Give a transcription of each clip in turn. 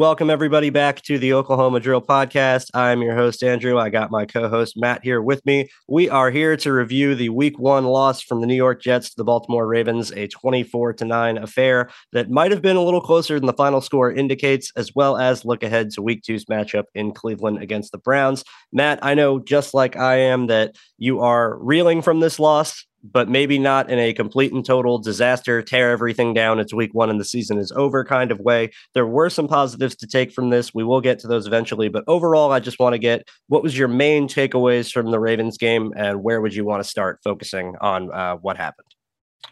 Welcome, everybody, back to the Oklahoma Drill Podcast. I'm your host, Andrew. I got my co host, Matt, here with me. We are here to review the week one loss from the New York Jets to the Baltimore Ravens, a 24 to 9 affair that might have been a little closer than the final score indicates, as well as look ahead to week two's matchup in Cleveland against the Browns. Matt, I know just like I am that you are reeling from this loss but maybe not in a complete and total disaster, tear everything down. It's week one and the season is over kind of way. There were some positives to take from this. We will get to those eventually. But overall, I just want to get what was your main takeaways from the Ravens game and where would you want to start focusing on uh, what happened?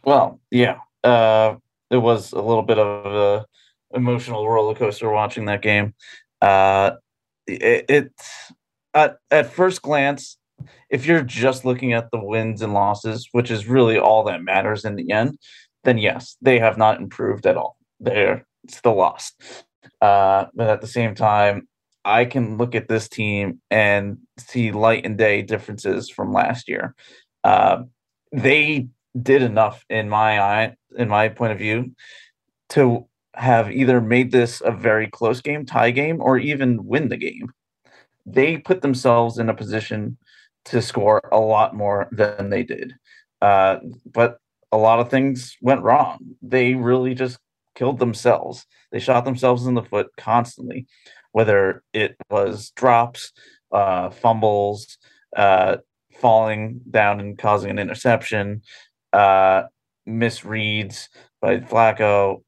Well, yeah, uh, it was a little bit of a emotional roller coaster watching that game. Uh, it, it at, at first glance, if you're just looking at the wins and losses, which is really all that matters in the end, then yes, they have not improved at all. They're still lost. Uh, but at the same time, I can look at this team and see light and day differences from last year. Uh, they did enough in my eye, in my point of view, to have either made this a very close game, tie game, or even win the game. They put themselves in a position to score a lot more than they did. Uh, but a lot of things went wrong. They really just killed themselves. They shot themselves in the foot constantly, whether it was drops, uh, fumbles, uh, falling down and causing an interception, uh, misreads by Flacco,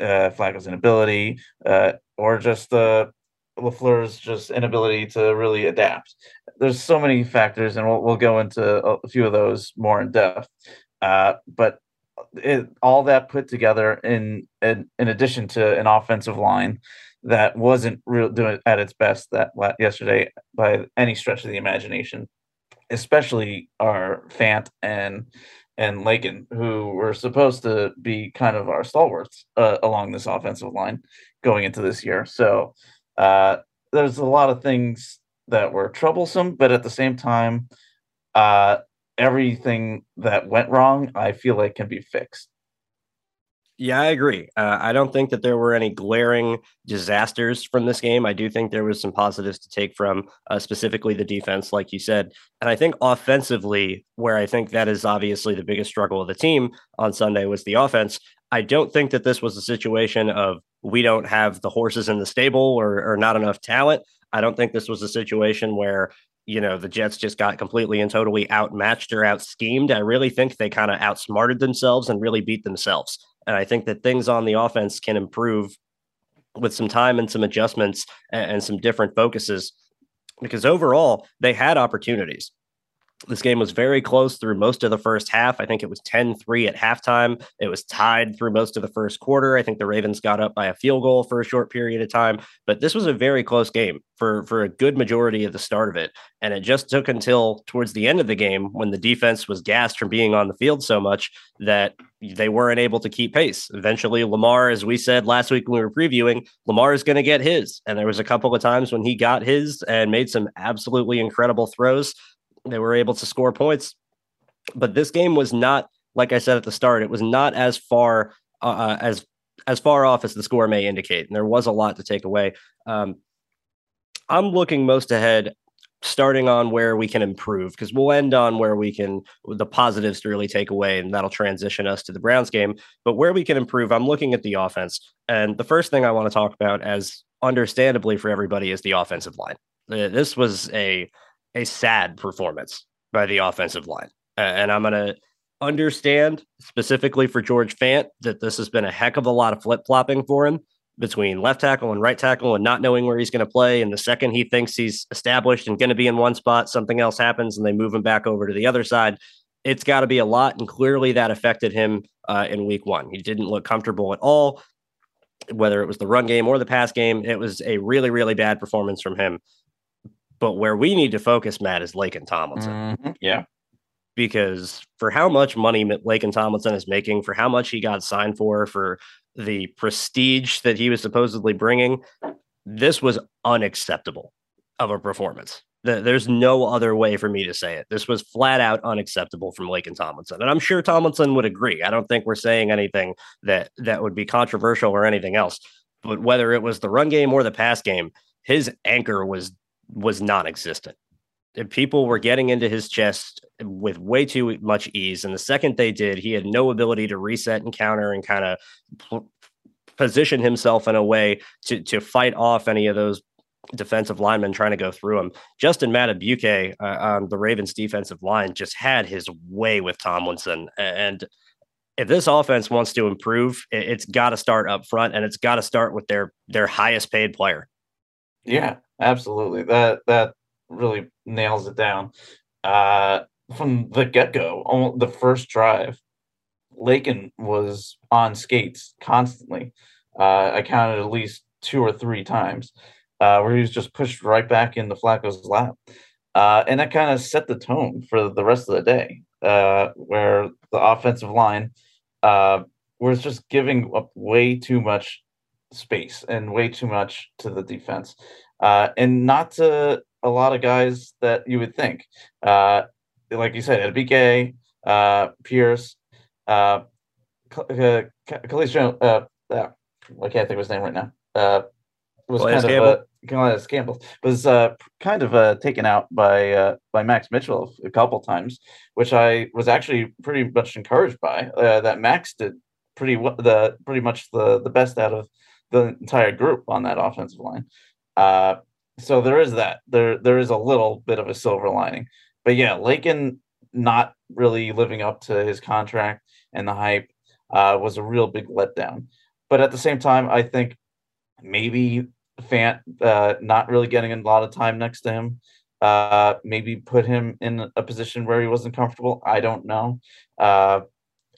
uh, Flacco's inability, uh, or just the LaFleur's just inability to really adapt. There's so many factors, and we'll, we'll go into a few of those more in depth. Uh, but it, all that put together, in, in in addition to an offensive line that wasn't real doing at its best that yesterday by any stretch of the imagination, especially our Fant and and Laken, who were supposed to be kind of our stalwarts uh, along this offensive line going into this year. So uh, there's a lot of things that were troublesome, but at the same time, uh, everything that went wrong, I feel like can be fixed. Yeah, I agree. Uh, I don't think that there were any glaring disasters from this game. I do think there was some positives to take from, uh, specifically the defense, like you said. And I think offensively, where I think that is obviously the biggest struggle of the team on Sunday was the offense. I don't think that this was a situation of we don't have the horses in the stable or, or not enough talent. I don't think this was a situation where you know the Jets just got completely and totally outmatched or out schemed. I really think they kind of outsmarted themselves and really beat themselves. And I think that things on the offense can improve with some time and some adjustments and, and some different focuses because overall they had opportunities. This game was very close through most of the first half. I think it was 10 3 at halftime. It was tied through most of the first quarter. I think the Ravens got up by a field goal for a short period of time, but this was a very close game for, for a good majority of the start of it. And it just took until towards the end of the game when the defense was gassed from being on the field so much that they weren't able to keep pace. Eventually, Lamar, as we said last week when we were previewing, Lamar is going to get his. And there was a couple of times when he got his and made some absolutely incredible throws they were able to score points. But this game was not, like I said at the start, it was not as far uh, uh, as as far off as the score may indicate, and there was a lot to take away. Um, I'm looking most ahead, starting on where we can improve, because we'll end on where we can the positives to really take away, and that'll transition us to the Browns game. But where we can improve, I'm looking at the offense, and the first thing I want to talk about, as understandably for everybody, is the offensive line. Uh, this was a a sad performance by the offensive line. And I'm going to understand specifically for George Fant that this has been a heck of a lot of flip flopping for him between left tackle and right tackle and not knowing where he's going to play. And the second he thinks he's established and going to be in one spot, something else happens and they move him back over to the other side. It's got to be a lot. And clearly that affected him uh, in week one. He didn't look comfortable at all, whether it was the run game or the pass game. It was a really, really bad performance from him. But where we need to focus, Matt, is Laken Tomlinson. Mm-hmm. Yeah. Because for how much money Laken Tomlinson is making, for how much he got signed for, for the prestige that he was supposedly bringing, this was unacceptable of a performance. There's no other way for me to say it. This was flat out unacceptable from Laken Tomlinson, and I'm sure Tomlinson would agree. I don't think we're saying anything that that would be controversial or anything else. but whether it was the run game or the pass game, his anchor was was non-existent. People were getting into his chest with way too much ease, and the second they did, he had no ability to reset and counter and kind of position himself in a way to to fight off any of those defensive linemen trying to go through him. Justin Madubuike uh, on the Ravens defensive line just had his way with Tomlinson. And if this offense wants to improve, it's got to start up front and it's got to start with their their highest paid player. Yeah, absolutely. That that really nails it down. Uh, from the get go, the first drive, Laken was on skates constantly. Uh, I counted at least two or three times uh, where he was just pushed right back into Flacco's lap. Uh, and that kind of set the tone for the rest of the day, uh, where the offensive line uh, was just giving up way too much space and way too much to the defense, uh, and not to a lot of guys that you would think. Uh, like you said, BK, uh, Pierce, uh, uh, uh, I can't think of his name right now. Uh, was Calais kind Campbell. of Calais Campbell was uh, kind of uh, taken out by uh, by Max Mitchell a couple times, which I was actually pretty much encouraged by. Uh, that Max did pretty the pretty much the the best out of the entire group on that offensive line. Uh, so there is that. There there is a little bit of a silver lining, but yeah, Laken not really living up to his contract and the hype uh, was a real big letdown. But at the same time, I think maybe Fant uh, not really getting a lot of time next to him. Uh, maybe put him in a position where he wasn't comfortable. I don't know. Uh,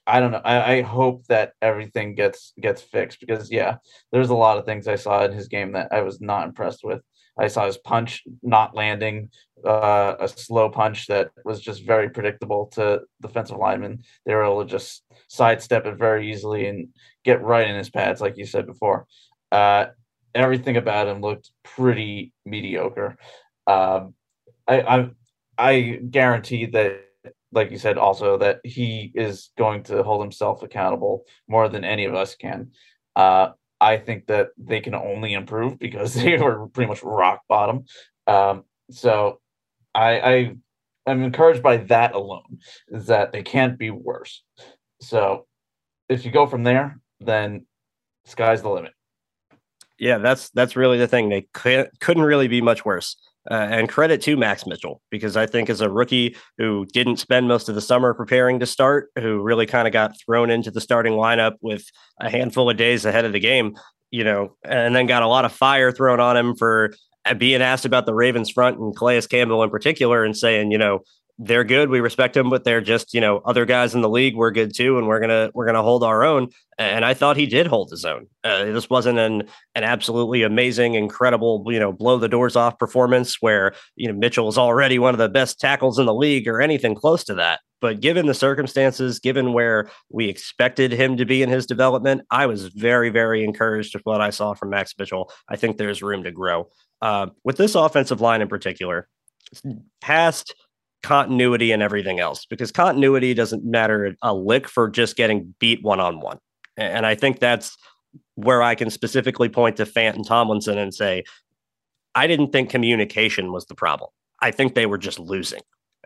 I don't know. I, I, hope that everything gets gets fixed because yeah, there's a lot of things I saw in his game that I was not impressed with. I saw his punch not landing, uh, a slow punch that was just very predictable to defensive linemen. They were able to just sidestep it very easily and get right in his pads, like you said before. Uh, everything about him looked pretty mediocre. Um, I, I I guarantee that, like you said, also that he is going to hold himself accountable more than any of us can. Uh, I think that they can only improve because they were pretty much rock bottom. Um, so I, I am encouraged by that alone, is that they can't be worse. So if you go from there, then sky's the limit. Yeah, that's that's really the thing. They couldn't really be much worse. Uh, and credit to Max Mitchell because I think as a rookie who didn't spend most of the summer preparing to start, who really kind of got thrown into the starting lineup with a handful of days ahead of the game, you know, and then got a lot of fire thrown on him for uh, being asked about the Ravens front and Calais Campbell in particular and saying, you know, they're good. We respect them, but they're just, you know, other guys in the league. We're good too, and we're gonna we're gonna hold our own. And I thought he did hold his own. Uh, this wasn't an an absolutely amazing, incredible, you know, blow the doors off performance where you know Mitchell is already one of the best tackles in the league or anything close to that. But given the circumstances, given where we expected him to be in his development, I was very, very encouraged with what I saw from Max Mitchell. I think there's room to grow. Uh, with this offensive line in particular, past continuity and everything else because continuity doesn't matter a lick for just getting beat one on one. And I think that's where I can specifically point to Fant and Tomlinson and say, I didn't think communication was the problem. I think they were just losing.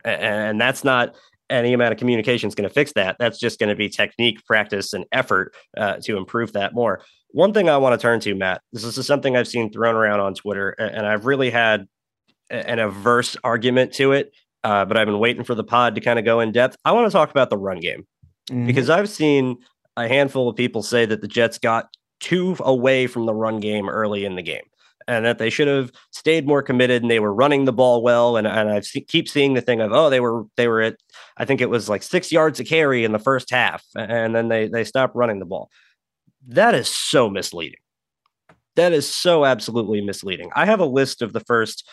And that's not any amount of communication is going to fix that. That's just going to be technique, practice, and effort uh, to improve that more. One thing I want to turn to, Matt, this is something I've seen thrown around on Twitter, and I've really had an averse argument to it uh, but I've been waiting for the pod to kind of go in depth. I want to talk about the run game mm-hmm. because I've seen a handful of people say that the Jets got too away from the run game early in the game and that they should have stayed more committed and they were running the ball well. And, and I see, keep seeing the thing of, oh, they were, they were at, I think it was like six yards a carry in the first half. And then they, they stopped running the ball. That is so misleading. That is so absolutely misleading. I have a list of the first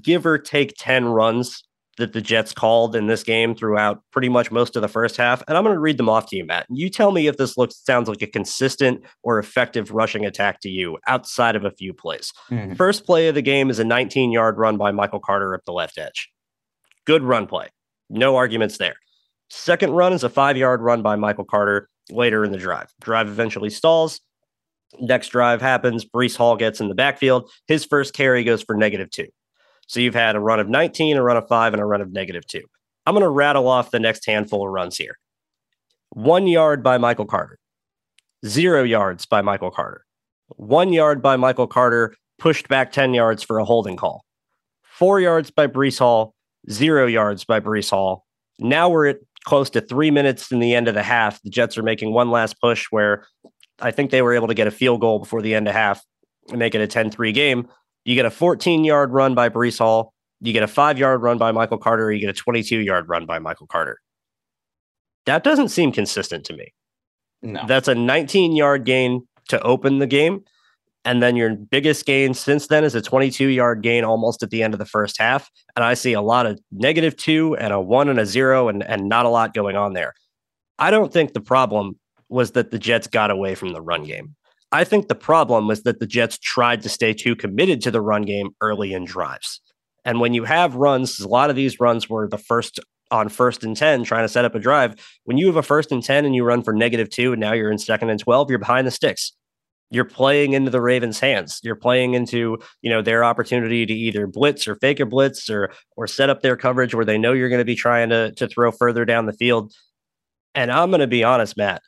give or take 10 runs that the Jets called in this game throughout pretty much most of the first half. And I'm going to read them off to you, Matt. You tell me if this looks sounds like a consistent or effective rushing attack to you outside of a few plays. Mm-hmm. First play of the game is a 19 yard run by Michael Carter up the left edge. Good run play. No arguments there. Second run is a five yard run by Michael Carter later in the drive. Drive eventually stalls. Next drive happens. Breece Hall gets in the backfield. His first carry goes for negative two. So you've had a run of 19, a run of five, and a run of negative two. I'm going to rattle off the next handful of runs here. One yard by Michael Carter, zero yards by Michael Carter, one yard by Michael Carter, pushed back 10 yards for a holding call, four yards by Breece Hall, zero yards by Breece Hall. Now we're at close to three minutes in the end of the half. The Jets are making one last push where I think they were able to get a field goal before the end of half and make it a 10 3 game. You get a 14 yard run by Breece Hall. You get a five yard run by Michael Carter. You get a 22 yard run by Michael Carter. That doesn't seem consistent to me. No. That's a 19 yard gain to open the game. And then your biggest gain since then is a 22 yard gain almost at the end of the first half. And I see a lot of negative two and a one and a zero and, and not a lot going on there. I don't think the problem was that the Jets got away from the run game. I think the problem was that the Jets tried to stay too committed to the run game early in drives. And when you have runs, a lot of these runs were the first on first and 10 trying to set up a drive. When you have a first and 10 and you run for negative two and now you're in second and 12, you're behind the sticks. You're playing into the Ravens' hands. You're playing into, you know, their opportunity to either blitz or fake a blitz or or set up their coverage where they know you're going to be trying to to throw further down the field. And I'm going to be honest, Matt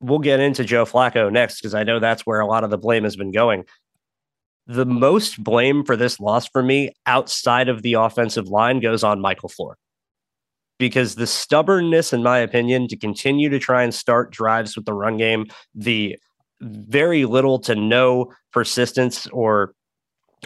we'll get into Joe Flacco next because I know that's where a lot of the blame has been going. The most blame for this loss for me outside of the offensive line goes on Mike LaFleur. Because the stubbornness, in my opinion, to continue to try and start drives with the run game, the very little to no persistence or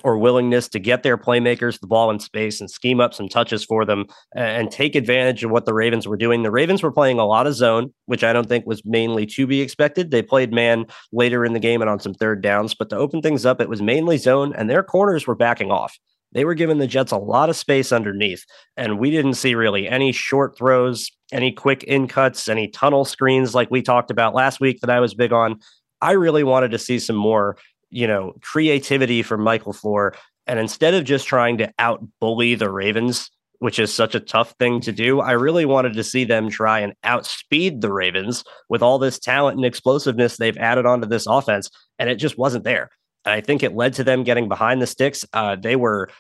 or willingness to get their playmakers the ball in space and scheme up some touches for them and take advantage of what the Ravens were doing. The Ravens were playing a lot of zone, which I don't think was mainly to be expected. They played man later in the game and on some third downs, but to open things up, it was mainly zone, and their corners were backing off. They were giving the Jets a lot of space underneath, and we didn't see really any short throws, any quick in cuts, any tunnel screens like we talked about last week that I was big on. I really wanted to see some more you know, creativity from Mike LaFleur. And instead of just trying to out bully the Ravens, which is such a tough thing to do, I really wanted to see them try and outspeed the Ravens with all this talent and explosiveness they've added onto this offense. And it just wasn't there. And I think it led to them getting behind the sticks. Uh, they were,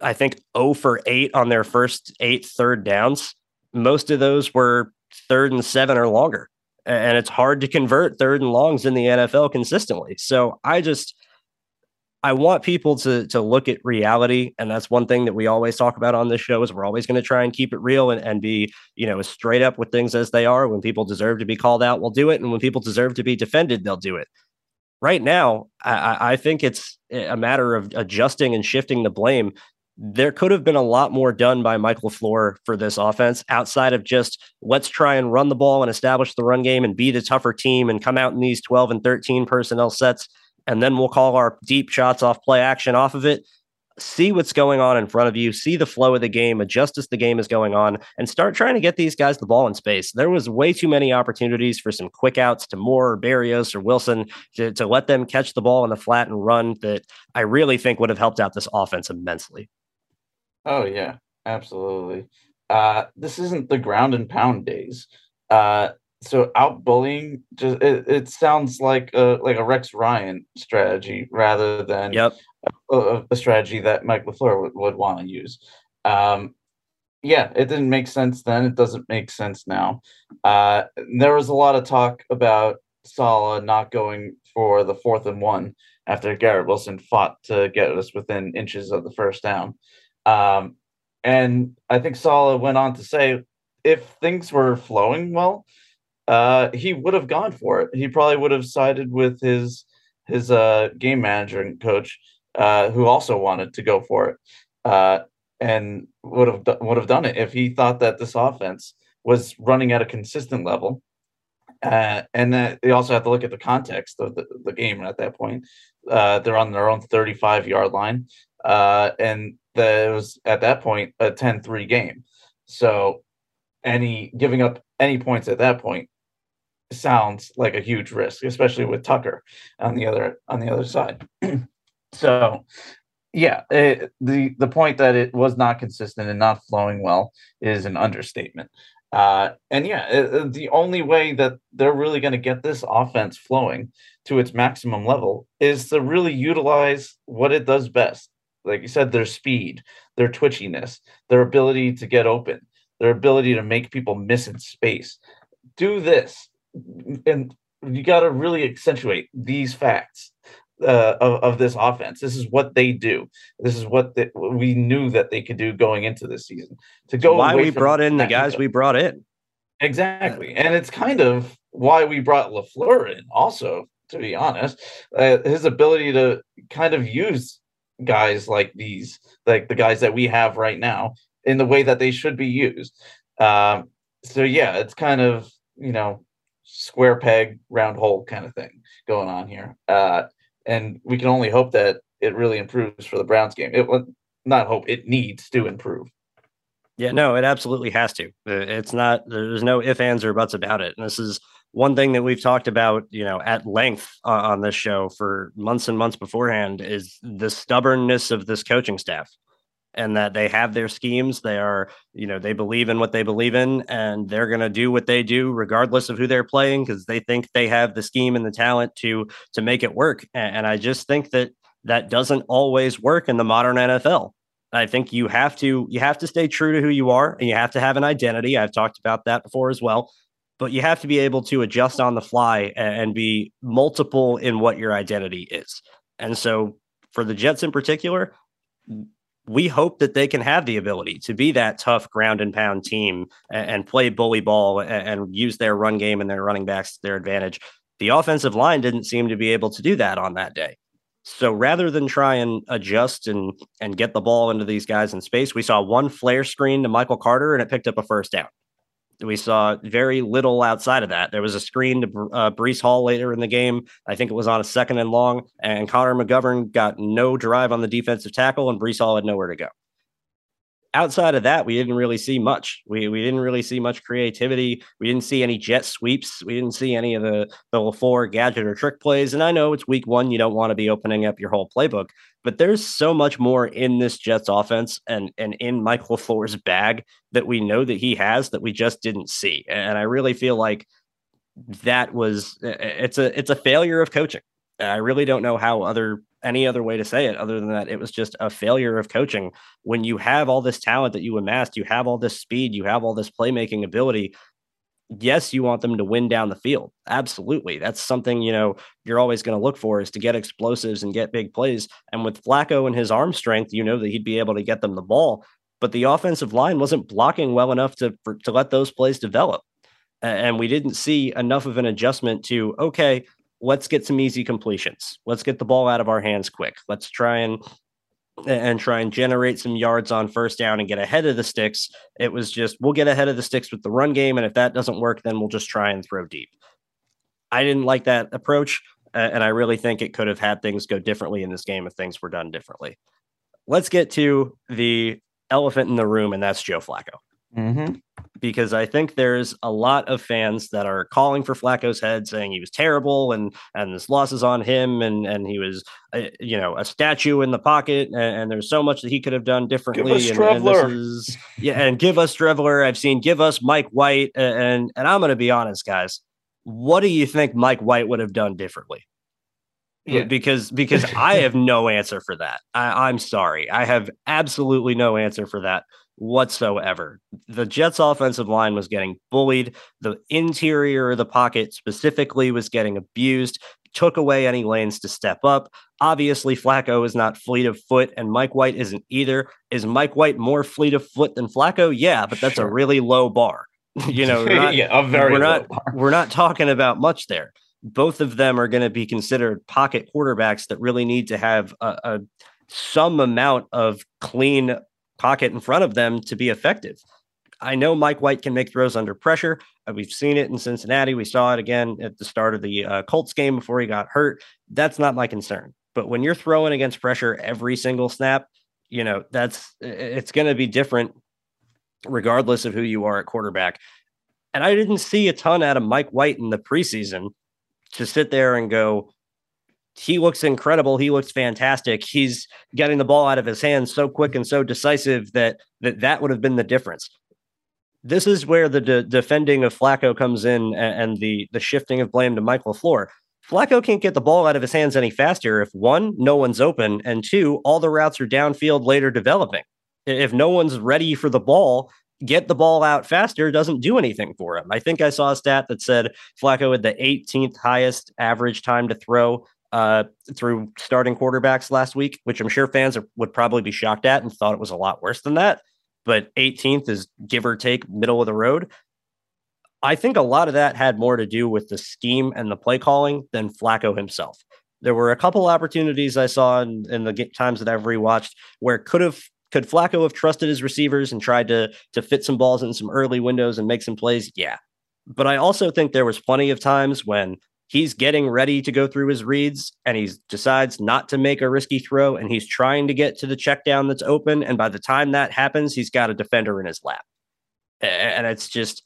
I think, 0 for 8 on their first eight third downs. Most of those were third and seven or longer and it's hard to convert third and longs in the NFL consistently. So I just I want people to to look at reality, and that's one thing that we always talk about on this show is we're always going to try and keep it real and, and be you know straight up with things as they are. When people deserve to be called out, we'll do it, and when people deserve to be defended, they'll do it. Right now, I, I think it's a matter of adjusting and shifting the blame there could have been a lot more done by Mike LaFleur for this offense outside of just let's try and run the ball and establish the run game and be the tougher team and come out in these 12 and 13 personnel sets. And then we'll call our deep shots off play action off of it. See what's going on in front of you, see the flow of the game, adjust as the game is going on, and start trying to get these guys the ball in space. There was way too many opportunities for some quick outs to Moore or Berrios or Wilson to, to let them catch the ball in the flat and run that I really think would have helped out this offense immensely. Oh yeah, absolutely. Uh, this isn't the ground and pound days. Uh, so out bullying just it, it sounds like a like a Rex Ryan strategy rather than yep. a, a strategy that Mike LaFleur would, would want to use. Um, yeah, it didn't make sense then. It doesn't make sense now. Uh, there was a lot of talk about Saleh not going for the fourth and one after Garrett Wilson fought to get us within inches of the first down. Um, and I think Saleh went on to say, if things were flowing well, uh, he would have gone for it. He probably would have sided with his his uh, game manager and coach, uh, who also wanted to go for it, uh, and would have would have done it if he thought that this offense was running at a consistent level. Uh, and that they also have to look at the context of the, the game at that point. Uh, they're on their own 35 yard line. Uh, and that it was at that point a 10-3 game. So any giving up any points at that point sounds like a huge risk, especially with Tucker on the other on the other side. so yeah, it, the the point that it was not consistent and not flowing well is an understatement. Uh, and yeah, it, the only way that they're really going to get this offense flowing to its maximum level is to really utilize what it does best. Like you said, their speed, their twitchiness, their ability to get open, their ability to make people miss in space. Do this, and you got to really accentuate these facts uh, of, of this offense. This is what they do. This is what the, we knew that they could do going into this season. To go why we brought in the guys we brought in. Exactly, and it's kind of why we brought Lafleur in. Also, to be honest, uh, his ability to kind of use guys like these, like the guys that we have right now, in the way that they should be used. Um, so yeah, it's kind of you know square peg round hole kind of thing going on here. Uh, and we can only hope that it really improves for the Browns game. It not hope it needs to improve. Yeah, no, it absolutely has to. It's not. There's no if ands, or buts about it. And this is one thing that we've talked about, you know, at length uh, on this show for months and months beforehand is the stubbornness of this coaching staff and that they have their schemes. They are, you know, they believe in what they believe in and they're going to do what they do regardless of who they're playing because they think they have the scheme and the talent to to make it work. And, and I just think that that doesn't always work in the modern NFL. I think you have to you have to stay true to who you are and you have to have an identity. I've talked about that before as well. But you have to be able to adjust on the fly and be multiple in what your identity is. And so for the Jets in particular, we hope that they can have the ability to be that tough ground and pound team and, play bully ball and, use their run game and their running backs to their advantage. The offensive line didn't seem to be able to do that on that day. So rather than try and adjust and and get the ball into these guys in space, we saw one flare screen to Michael Carter and it picked up a first down. We saw very little outside of that. There was a screen to uh, Breece Hall later in the game. I think it was on a second and long, and Connor McGovern got no drive on the defensive tackle, and Breece Hall had nowhere to go. Outside of that, we didn't really see much. We we didn't really see much creativity. We didn't see any jet sweeps. We didn't see any of the the four gadget or trick plays. And I know it's week one; you don't want to be opening up your whole playbook. But there's so much more in this Jets offense and and in Mike LaFleur's bag that we know that he has that we just didn't see. And I really feel like that was it's a it's a failure of coaching. I really don't know how other any other way to say it other than that it was just a failure of coaching when you have all this talent that you amassed, you have all this speed, you have all this playmaking ability yes, you want them to win down the field. Absolutely. That's something, you know, you're always going to look for is to get explosives and get big plays. And with Flacco and his arm strength, you know that he'd be able to get them the ball. But the offensive line wasn't blocking well enough to for, to let those plays develop. And we didn't see enough of an adjustment to, okay, let's get some easy completions. Let's get the ball out of our hands quick. Let's try and and try and generate some yards on first down and get ahead of the sticks. It was just we'll get ahead of the sticks with the run game, and if that doesn't work, then we'll just try and throw deep. I didn't like that approach, uh, and I really think it could have had things go differently in this game if things were done differently. Let's get to the elephant in the room, and that's Joe Flacco. Mm-hmm. Because I think there's a lot of fans that are calling for Flacco's head, saying he was terrible and and this loss is on him, and and he was a, you know a statue in the pocket, and, and, there's so much that he could have done differently. Give us and, and is, yeah, and give us Streveler. I've seen give us Mike White, and and I'm going to be honest, guys. What do you think Mike White would have done differently? Yeah. because because I have no answer for that. I, I'm sorry, I have absolutely no answer for that whatsoever. The Jets' offensive line was getting bullied. The interior of the pocket specifically was getting abused, took away any lanes to step up. Obviously, Flacco is not fleet of foot, and Mike White isn't either. Is Mike White more fleet of foot than Flacco? Yeah, but that's sure. a really low bar. you know, not, yeah, a very we're not bar. we're not talking about much there. Both of them are going to be considered pocket quarterbacks that really need to have a, a some amount of clean pocket in front of them to be effective. I know Mike White can make throws under pressure. Uh, we've seen it in Cincinnati. We saw it again at the start of the uh, Colts game before he got hurt. That's not my concern. But when you're throwing against pressure every single snap, you know, that's it's going to be different regardless of who you are at quarterback. And I didn't see a ton out of Mike White in the preseason to sit there and go, he looks incredible. He looks fantastic. He's getting the ball out of his hands so quick and so decisive that that, that would have been the difference. this is where the de- defending of Flacco comes in and, and, the the shifting of blame to Michael LaFleur. Flacco can't get the ball out of his hands any faster if one, no one's open, and two, all the routes are downfield later developing. If no one's ready for the ball, get the ball out faster doesn't do anything for him. I think I saw a stat that said Flacco had the 18th highest average time to throw uh, through starting quarterbacks last week, which I'm sure fans are, would probably be shocked at and thought it was a lot worse than that. But 18th is give or take middle of the road. I think a lot of that had more to do with the scheme and the play calling than Flacco himself. There were a couple opportunities I saw in, in the times that I've rewatched where could have could Flacco have trusted his receivers and tried to to fit some balls in some early windows and make some plays? Yeah. But I also think there was plenty of times when he's getting ready to go through his reads and he decides not to make a risky throw and he's trying to get to the check down that's open and by the time that happens he's got a defender in his lap. And it's just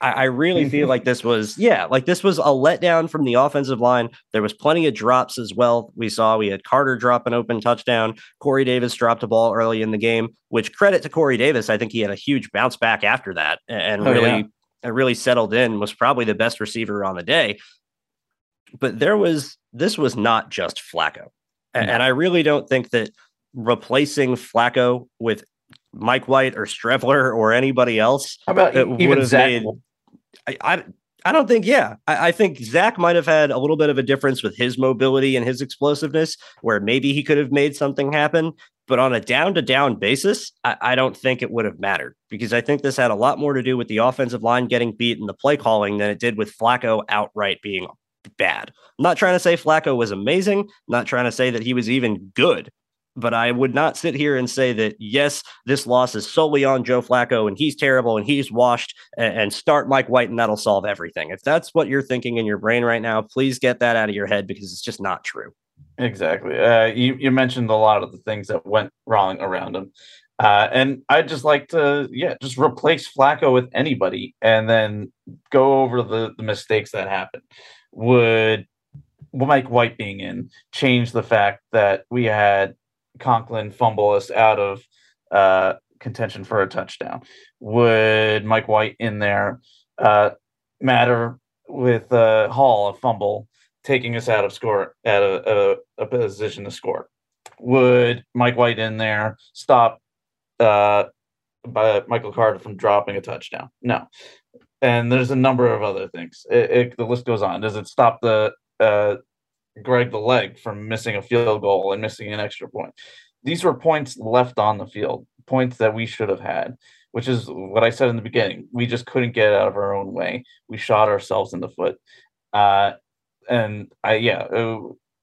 I, I really feel like this was, yeah, like this was a letdown from the offensive line. There was plenty of drops as well. We saw we had Carter drop an open touchdown. Corey Davis dropped a ball early in the game, which credit to Corey Davis. I think he had a huge bounce back after that and oh, really, yeah. really settled in, was probably the best receiver on the day. But there was, this was not just Flacco. And, no. and I really don't think that replacing Flacco with Mike White or Streveler or anybody else How about even Zach? Made, I, I, I don't think, yeah. I, I, think Zach might have had a little bit of a difference with his mobility and his explosiveness, where maybe he could have made something happen. But on a down to down basis, I, I don't think it would have mattered because I think this had a lot more to do with the offensive line getting beat and the play calling than it did with Flacco outright being bad. I'm not trying to say Flacco was amazing, I'm not trying to say that he was even good but I would not sit here and say that yes, this loss is solely on Joe Flacco and he's terrible and he's washed and, start Mike White and that'll solve everything. If that's what you're thinking in your brain right now, please get that out of your head because it's just not true. Exactly. Uh, you you mentioned a lot of the things that went wrong around him. Uh, and I'd just like to, yeah, just replace Flacco with anybody and then go over the, the mistakes that happened. Would Mike White being in change the fact that we had Conklin fumble us out of uh, contention for a touchdown? Would Mike White in there uh, matter with uh, Hall a fumble taking us out of score at a, a, a, position to score? Would Mike White in there stop uh, by Michael Carter from dropping a touchdown? No. And there's a number of other things. It, it, the list goes on. Does it stop the uh, Greg the leg from missing a field goal and missing an extra point. These were points left on the field, points that we should have had, which is what I said in the beginning. We just couldn't get out of our own way. We shot ourselves in the foot. Uh, and I, yeah, uh,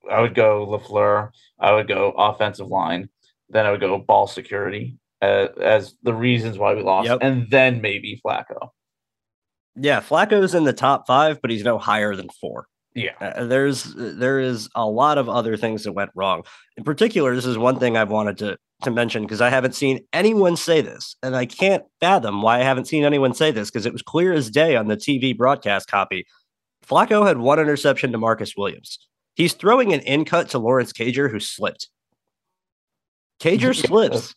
I would go Lafleur. I would go offensive line. Then I would go ball security uh, as the reasons why we lost, yep. and then maybe Flacco. Yeah, Flacco's in the top five, but he's no higher than four. Yeah, uh, there's there is a lot of other things that went wrong. In particular, this is one thing I've wanted to to mention because I haven't seen anyone say this, and I can't fathom why I haven't seen anyone say this because it was clear as day on the TV broadcast copy. Flacco had one interception to Marcus Williams. He's throwing an in cut to Lawrence Cager, who slipped. Cager slips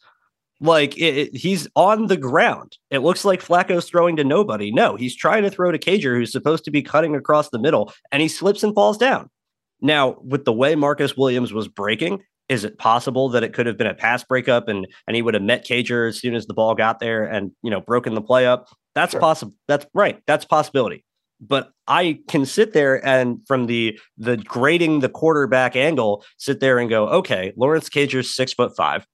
like it, it, he's on the ground. It looks like Flacco's throwing to nobody. No, he's trying to throw to Cager, who's supposed to be cutting across the middle, and he slips and falls down. Now, with the way Marcus Williams was breaking, is it possible that it could have been a pass breakup and and he would have met Cager as soon as the ball got there and you know broken the play up? That's sure. possible. That's right. That's possibility. But I can sit there and from the the grading the quarterback angle, sit there and go, okay, Lawrence Cager's six foot five.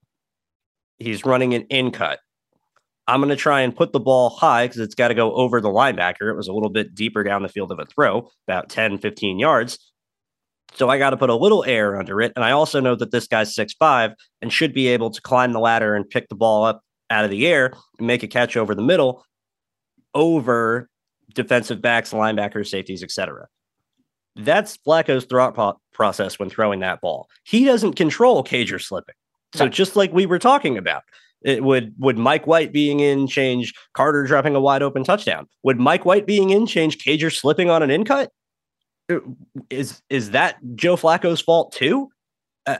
He's running an in cut. I'm going to try and put the ball high because it's got to go over the linebacker. It was a little bit deeper down the field of a throw, about 10, 15 yards. So I got to put a little air under it. And I also know that this guy's six five and should be able to climb the ladder and pick the ball up out of the air and make a catch over the middle over defensive backs, linebackers, safeties, etc. That's Flacco's thought process when throwing that ball. He doesn't control Cager slipping. So just like we were talking about, it would would Mike White being in change Carter dropping a wide open touchdown? Would Mike White being in change Cager slipping on an in cut? Uh, is is that Joe Flacco's fault too?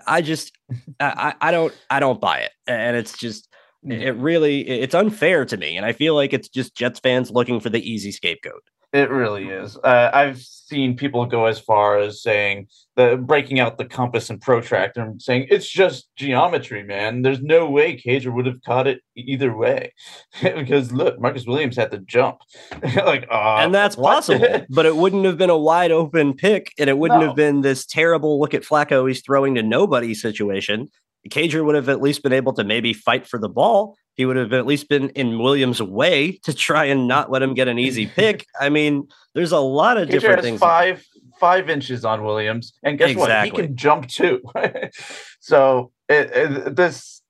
I just I, I don't I don't buy it, and it's just It really it's unfair to me, and I feel like it's just Jets fans looking for the easy scapegoat. It really is. Uh, I've seen people go as far as saying the breaking out the compass and protractor and saying it's just geometry, man. There's no way Cager would have caught it either way because look, Marcus Williams had to jump. like, uh, and that's what? possible, but it wouldn't have been a wide open pick, and it wouldn't no. have been this terrible look at Flacco. He's throwing to nobody situation. Cager would have at least been able to maybe fight for the ball. He would have at least been in Williams' way to try and not let him get an easy pick. I mean, there's a lot of Cager different things. Five five inches on Williams, and guess exactly. what? He can jump too. so it, it, this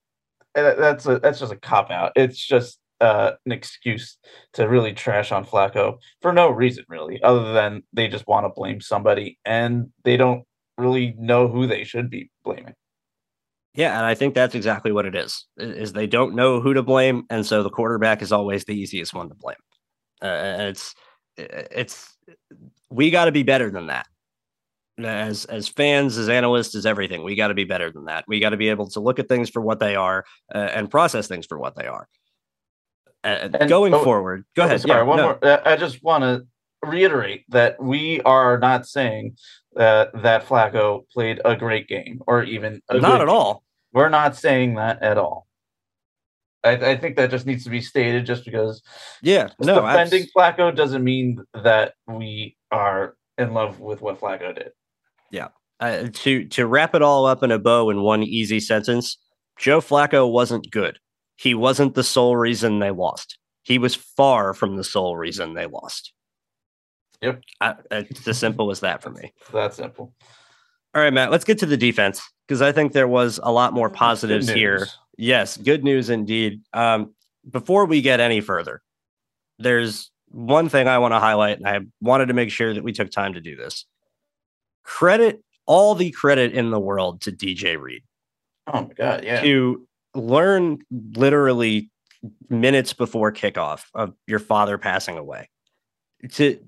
that's a that's just a cop out. It's just uh, an excuse to really trash on Flacco for no reason, really, other than they just want to blame somebody and they don't really know who they should be blaming. Yeah, and I think that's exactly what it is. Is they don't know who to blame, and so the quarterback is always the easiest one to blame. Uh, it's it's we got to be better than that. As as fans, as analysts, as everything, we got to be better than that. We got to be able to look at things for what they are uh, and process things for what they are. Uh, and, going oh, forward, go oh, ahead. Sorry, yeah, one no. more. I just want to reiterate that we are not saying that that Flacco played a great game or even not at all. We're not saying that at all. I, I think that just needs to be stated just because yeah, no, defending Flacco doesn't mean that we are in love with what Flacco did. Yeah. Uh, to to wrap it all up in a bow in one easy sentence, Joe Flacco wasn't good. He wasn't the sole reason they lost. He was far from the sole reason they lost. Yep. I, it's as simple as that for me. That simple. All right, Matt, let's get to the defense because I think there was a lot more positives here. Yes, good news indeed. Um, before we get any further, there's one thing I want to highlight, and I wanted to make sure that we took time to do this. Credit all the credit in the world to DJ Reed. Oh my god, yeah. To learn literally minutes before kickoff of your father passing away. To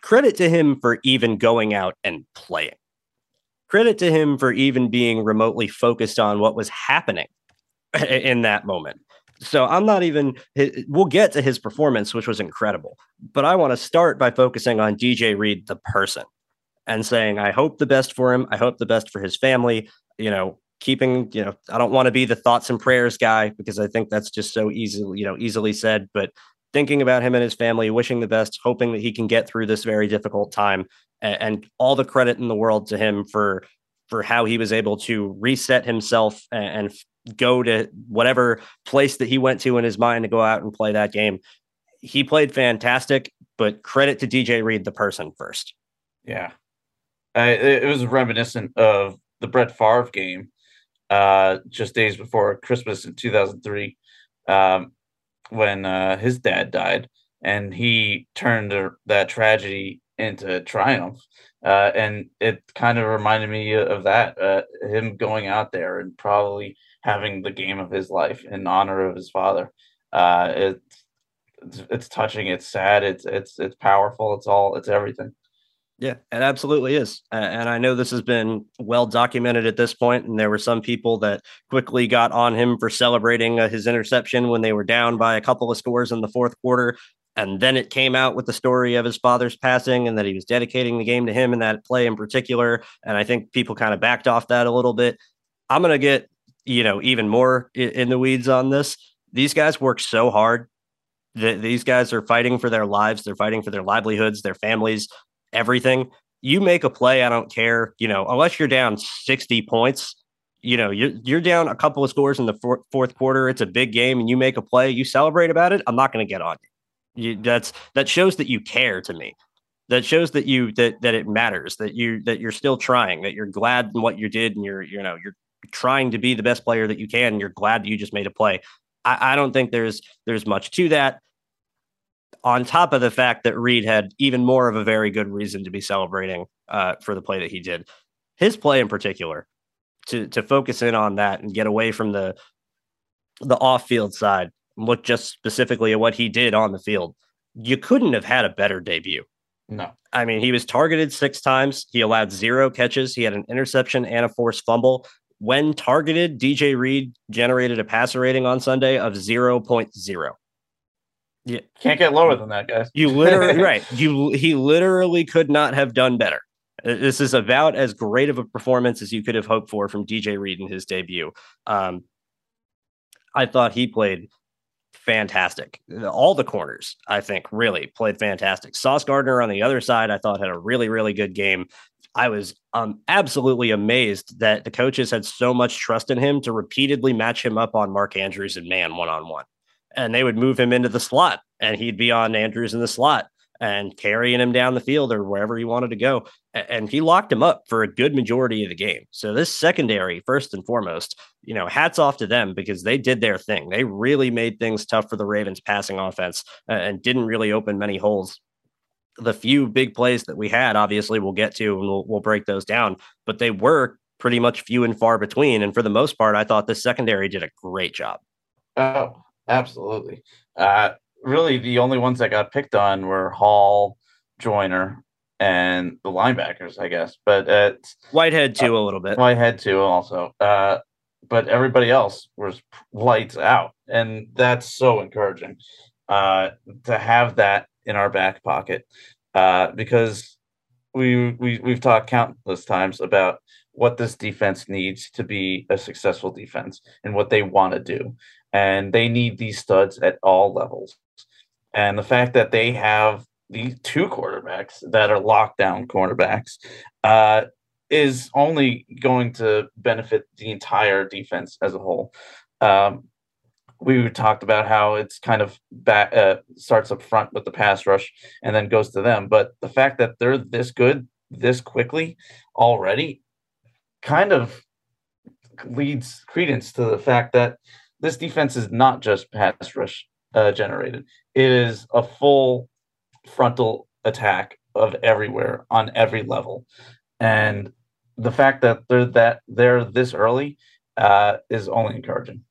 credit to him for even going out and playing credit to him for even being remotely focused on what was happening in that moment. So I'm not even, we'll get to his performance, which was incredible. But I want to start by focusing on DJ Reed, the person, and saying, I hope the best for him. I hope the best for his family. You know, keeping, you know, I don't want to be the thoughts and prayers guy because I think that's just so easily, you know, easily said. But thinking about him and his family, wishing the best, hoping that he can get through this very difficult time and, and all the credit in the world to him for for how he was able to reset himself and, and go to whatever place that he went to in his mind to go out and play that game. He played fantastic, but credit to DJ Reed, the person first. Yeah. Uh, it, was reminiscent of the Brett Favre game uh, just days before Christmas in 2003 um, when uh, his dad died and he turned that tragedy into triumph. Uh, and it kind of reminded me of that, uh, him going out there and probably having the game of his life in honor of his father. Uh, it, it's, it's touching. It's sad. It's it's it's powerful. It's all. It's everything. Yeah, it absolutely is. And I know this has been well documented at this point, and there were some people that quickly got on him for celebrating uh, his interception when they were down by a couple of scores in the fourth quarter. And then it came out with the story of his father's passing and that he was dedicating the game to him in that play in particular. And I think people kind of backed off that a little bit. I'm going to get, you know, even more in the weeds on this. These guys work so hard. these guys are fighting for their lives. They're fighting for their livelihoods, their families, everything. You make a play, I don't care, you know, unless you're down 60 points, you know, you're, you're down a couple of scores in the fourth, fourth quarter. It's a big game and you make a play, you celebrate about it. I'm not going to get on you. You, that's that shows that you care to me. That shows that you that that it matters. That you that you're still trying. That you're glad in what you did, and you're you know you're trying to be the best player that you can. And you're glad that you just made a play. I, I don't think there's there's much to that. On top of the fact that Reed had even more of a very good reason to be celebrating uh, for the play that he did, his play in particular, to to focus in on that and get away from the the off field side look just specifically at what he did on the field, you couldn't have had a better debut. No. I mean, he was targeted six times. He allowed zero catches. He had an interception and a forced fumble. when targeted, DJ Reed generated a passer rating on Sunday of 0.0. Yeah. Can't get lower than that, guys. You literally right. You he literally could not have done better. Uh, this is about as great of a performance as you could have hoped for from DJ Reed in his debut. Um, I thought he played fantastic. All the corners, I think, really played fantastic. Sauce Gardner on the other side, I thought had a really, really good game. I was um, absolutely amazed that the coaches had so much trust in him to repeatedly match him up on Mark Andrews and man one on one. And they would move him into the slot and he'd be on Andrews in the slot and carrying him down the field or wherever he wanted to go. And he locked him up for a good majority of the game. So this secondary, first and foremost, you know, hats off to them because they did their thing. They really made things tough for the Ravens passing offense and didn't really open many holes. The few big plays that we had, obviously, we'll get to and we'll, we'll break those down, but they were pretty much few and far between. And for the most part, I thought the secondary did a great job. Oh, absolutely. Uh, really the only ones that got picked on were Hall, Joyner, and the linebackers, I guess. But uh, Whitehead too, uh, a little bit. Whitehead too, also. Uh, but everybody else was lights out, and that's so encouraging uh, to have that in our back pocket uh, because we we we've talked countless times about what this defense needs to be a successful defense and what they want to do and they need these studs at all levels and the fact that they have these two quarterbacks that are lockdown cornerbacks uh, is only going to benefit the entire defense as a whole. Um, we talked about how it's kind of back, uh, starts up front with the pass rush and then goes to them. But the fact that they're this good this quickly already kind of leads credence to the fact that this defense is not just pass rush uh, generated. It is a full frontal attack of everywhere on every level, and the fact that they're that they're this early uh, is only encouraging.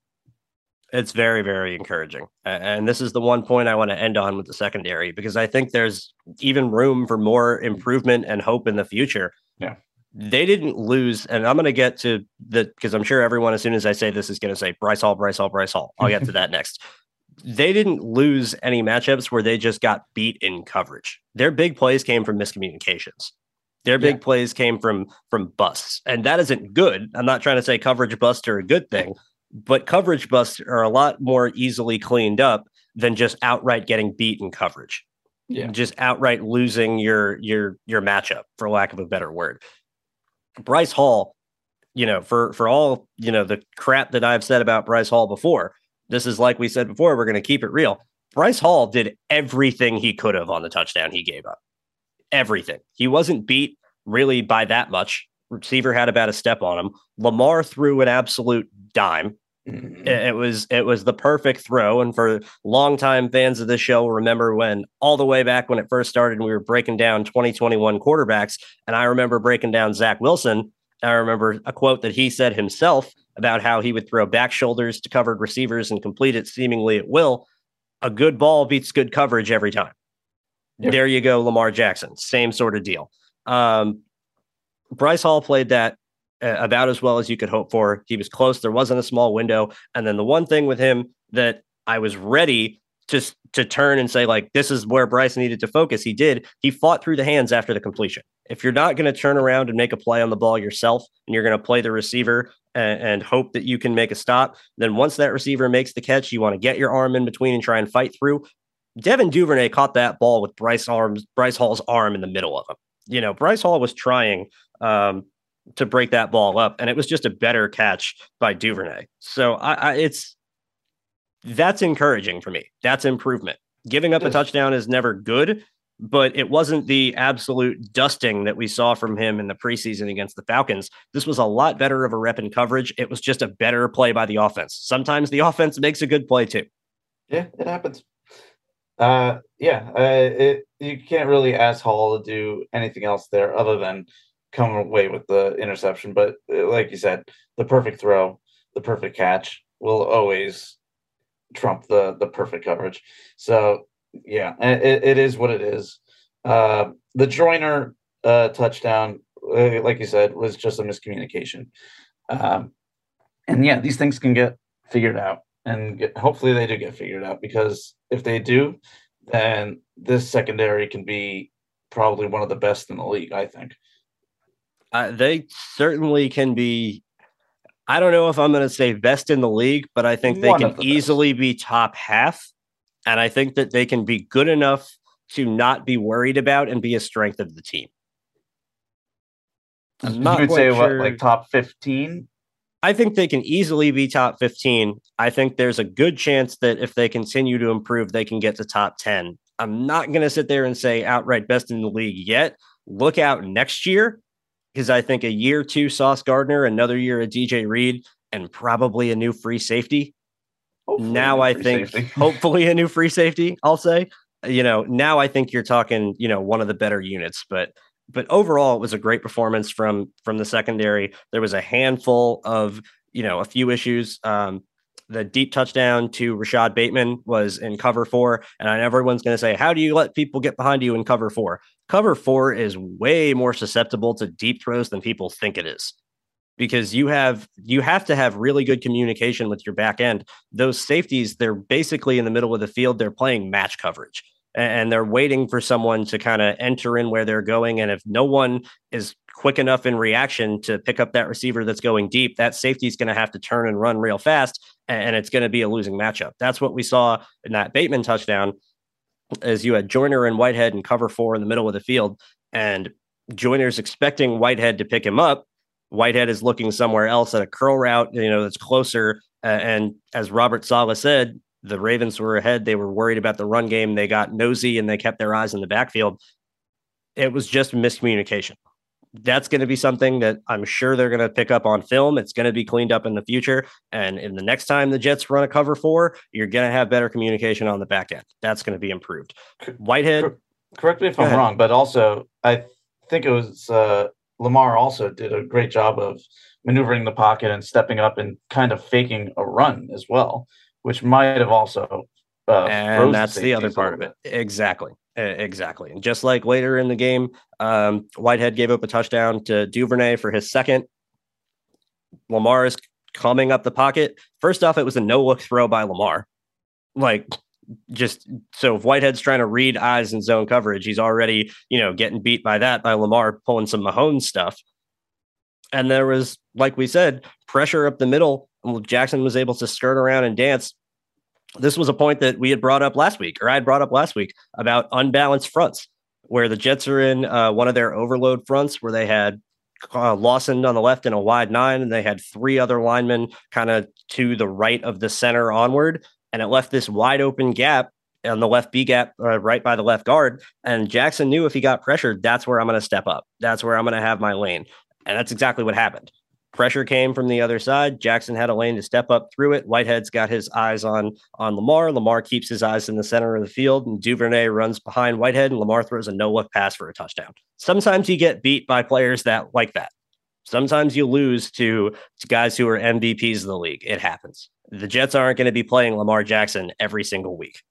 It's very, very encouraging. And this is the one point I want to end on with the secondary because I think there's even room for more improvement and hope in the future. Yeah. They didn't lose, and I'm going to get to the because I'm sure everyone, as soon as I say this, is going to say Bryce Hall, Bryce Hall, Bryce Hall. I'll get to that next they didn't lose any matchups where they just got beat in coverage. Their big plays came from miscommunications. Their big yeah. plays came from from busts, and that isn't good. I'm not trying to say coverage busts are a good thing, but coverage busts are a lot more easily cleaned up than just outright getting beat in coverage. Yeah. Just outright losing your your your matchup, for lack of a better word. Bryce Hall, you know, for for all you know the crap that I've said about Bryce Hall before, this is like we said before, we're going to keep it real. Bryce Hall did everything he could have on the touchdown he gave up. Everything. He wasn't beat really by that much. Receiver had about a step on him. Lamar threw an absolute dime. Mm-hmm. It was it was the perfect throw. And for longtime fans of this show, remember when all the way back when it first started, we were breaking down 2021 quarterbacks, and I remember breaking down Zach Wilson. I remember a quote that he said himself about how he would throw back shoulders to covered receivers and complete it seemingly at will. A good ball beats good coverage every time. Yep. There you go, Lamar Jackson. Same sort of deal. Um, Bryce Hall played that uh, about as well as you could hope for. He was close. There wasn't a small window. And then the one thing with him that I was ready to, to turn and say, like, this is where Bryce needed to focus. He did. He fought through the hands after the completion. If you're not going to turn around and make a play on the ball yourself and you're going to play the receiver and, and, hope that you can make a stop. Then once that receiver makes the catch, you want to get your arm in between and try and fight through. Devin Duvernay caught that ball with Bryce arms, Bryce Hall's arm in the middle of him. You know, Bryce Hall was trying um, to break that ball up, and it was just a better catch by Duvernay. So I, I, it's that's encouraging for me. That's improvement. Giving up a touchdown is never good, but it wasn't the absolute dusting that we saw from him in the preseason against the Falcons. This was a lot better of a rep in coverage. It was just a better play by the offense. Sometimes the offense makes a good play too. Yeah, it happens. Uh, yeah, uh, it, you can't really ask Hall to do anything else there other than come away with the interception. But uh, like you said, the perfect throw, the perfect catch will always trump the the perfect coverage. So yeah, it, it is what it is. Uh, the Joyner uh, touchdown, uh, like you said, was just a miscommunication. Um, and yeah, these things can get figured out, and get, hopefully they do get figured out because if they do, then this secondary can be probably one of the best in the league. I think. Uh, they certainly can be. I don't know if I'm going to say best in the league, but I think they one can the easily best. be top half. And I think that they can be good enough to not be worried about and be a strength of the team. I'm not you would say sure. what, like top 15? I think they can easily be top 15. I think there's a good chance that if they continue to improve, they can get to top 10. I'm not going to sit there and say outright best in the league yet. Look out next year because I think a year two Sauce Gardner, another year of DJ Reed, and probably a new free safety. Hopefully now I think hopefully a new free safety, I'll say. You know, now I think you're talking, you know, one of the better units, but but overall, it was a great performance from from the secondary. There was a handful of you know a few issues. Um, the deep touchdown to Rashad Bateman was in cover four, and I know everyone's going to say, "How do you let people get behind you in cover four? Cover four is way more susceptible to deep throws than people think it is because you have you have to have really good communication with your back end. Those safeties, they're basically in the middle of the field. They're playing match coverage and they're waiting for someone to kind of enter in where they're going. And if no one is quick enough in reaction to pick up that receiver that's going deep, that safety is going to have to turn and run real fast, and it's going to be a losing matchup. That's what we saw in that Bateman touchdown. As you had Joyner and Whitehead and cover four in the middle of the field, and Joyner's expecting Whitehead to pick him up. Whitehead is looking somewhere else at a curl route, you know, that's closer. Uh, and as Robert Saleh said, the Ravens were ahead. They were worried about the run game. They got nosy and they kept their eyes in the backfield. It was just miscommunication. That's going to be something that I'm sure they're going to pick up on film. It's going to be cleaned up in the future. And in the next time the Jets run a cover four, you're going to have better communication on the back end. That's going to be improved. Whitehead. Correct me if I'm wrong, but also I think it was uh, Lamar also did a great job of maneuvering the pocket and stepping up and kind of faking a run as well which might have also uh, and that's the other part of it. Exactly. Exactly. And just like later in the game, um, Whitehead gave up a touchdown to Duvernay for his second. Lamar is coming up the pocket. First off, it was a no look throw by Lamar. Like, just so if Whitehead's trying to read eyes and zone coverage, he's already, you know, getting beat by that by Lamar pulling some Mahone stuff. And there was, like we said, pressure up the middle Jackson was able to skirt around and dance. This was a point that we had brought up last week, or I had brought up last week about unbalanced fronts, where the Jets are in uh, one of their overload fronts where they had uh, Lawson on the left in a wide nine, and they had three other linemen kind of to the right of the center onward. And it left this wide open gap on the left B gap, uh, right by the left guard. And Jackson knew if he got pressured, that's where I'm going to step up. That's where I'm going to have my lane. And that's exactly what happened. Pressure came from the other side. Jackson had a lane to step up through it. Whitehead's got his eyes on on Lamar. Lamar keeps his eyes in the center of the field, and Duvernay runs behind Whitehead, and Lamar throws a no look pass for a touchdown. Sometimes you get beat by players that like that. Sometimes you lose to, to guys who are MVPs of the league. It happens. The Jets aren't going to be playing Lamar Jackson every single week.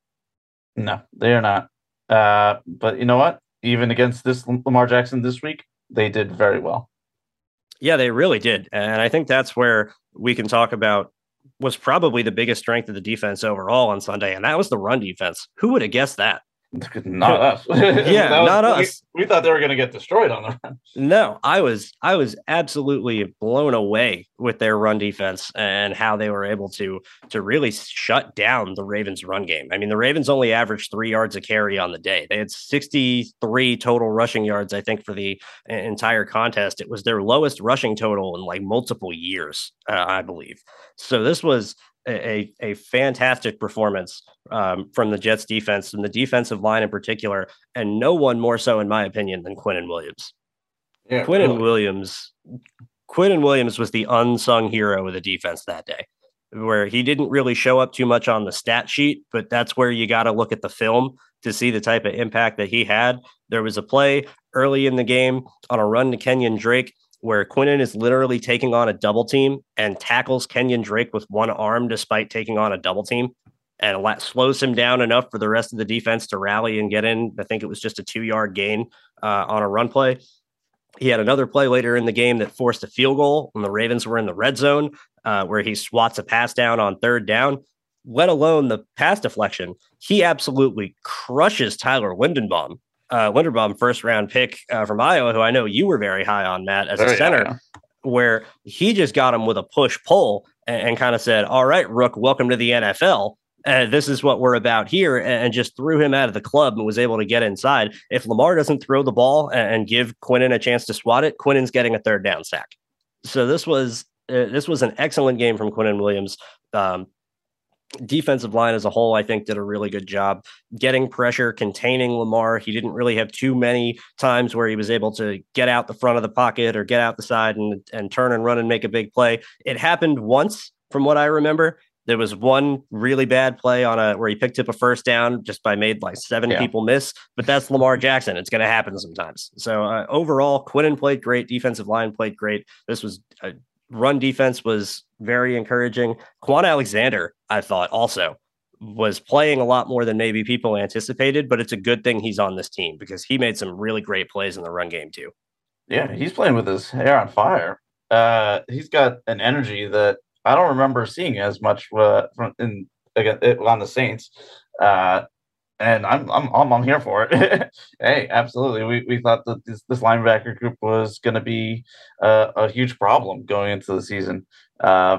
No, they are not. Uh, but you know what? Even against this Lamar Jackson this week, they did very well. Yeah, they really did. And I think that's where we can talk about was probably the biggest strength of the defense overall on Sunday, and that was the run defense. Who would have guessed that? not us. yeah, was, not us. We, we, thought they were going to get destroyed on the run. No, I was I was absolutely blown away with their run defense and how they were able to to really shut down the Ravens run game. I mean, the Ravens only averaged 3 yards a carry on the day. They had 63 total rushing yards I think for the entire contest. It was their lowest rushing total in like multiple years, uh, I believe. So this was a, a fantastic performance um, from the Jets defense and the defensive line in particular, and no one more so, in my opinion, than Quinnen Williams. Yeah, Quinnen really. Williams, Quinnen Williams was the unsung hero of the defense that day, where he didn't really show up too much on the stat sheet, but that's where you got to look at the film to see the type of impact that he had. There was a play early in the game on a run to Kenyon Drake where Quinnen is literally taking on a double team and tackles Kenyon Drake with one arm despite taking on a double team and slows him down enough for the rest of the defense to rally and get in. I think it was just a two yard gain uh, on a run play. He had another play later in the game that forced a field goal when the Ravens were in the red zone. uh, where he swats a pass down on third down, let alone the pass deflection. He absolutely crushes Tyler Linderbaum. Uh, Linderbaum, first round pick uh, from Iowa, who I know you were very high on, Matt, as very a center, high. where he just got him with a push pull and, and kind of said, All right, Rook, welcome to the NFL. Uh, this is what we're about here, and just threw him out of the club and was able to get inside. If Lamar doesn't throw the ball and give Quinnen a chance to swat it, Quinnen's getting a third down sack. So this was uh, this was an excellent game from Quinnen Williams. Um, defensive line as a whole, I think, did a really good job getting pressure, containing Lamar. He didn't really have too many times where he was able to get out the front of the pocket or get out the side and, and turn and run and make a big play. It happened once, from what I remember. There was one really bad play on a where he picked up a first down just by made like seven yeah. people miss, but that's Lamar Jackson. It's going to happen sometimes. So uh, overall, Quinnen played great. Defensive line played great. This was a run defense was very encouraging. Kwon Alexander, I thought, also was playing a lot more than maybe people anticipated, but it's a good thing he's on this team because he made some really great plays in the run game too. Yeah, he's playing with his hair on fire. Uh, he's got an energy that I don't remember seeing as much uh, from in again on the Saints. Uh, and I'm I'm I'm, I'm here for it. hey, absolutely. We, we thought that this, this linebacker group was going to be uh, a huge problem going into the season, uh,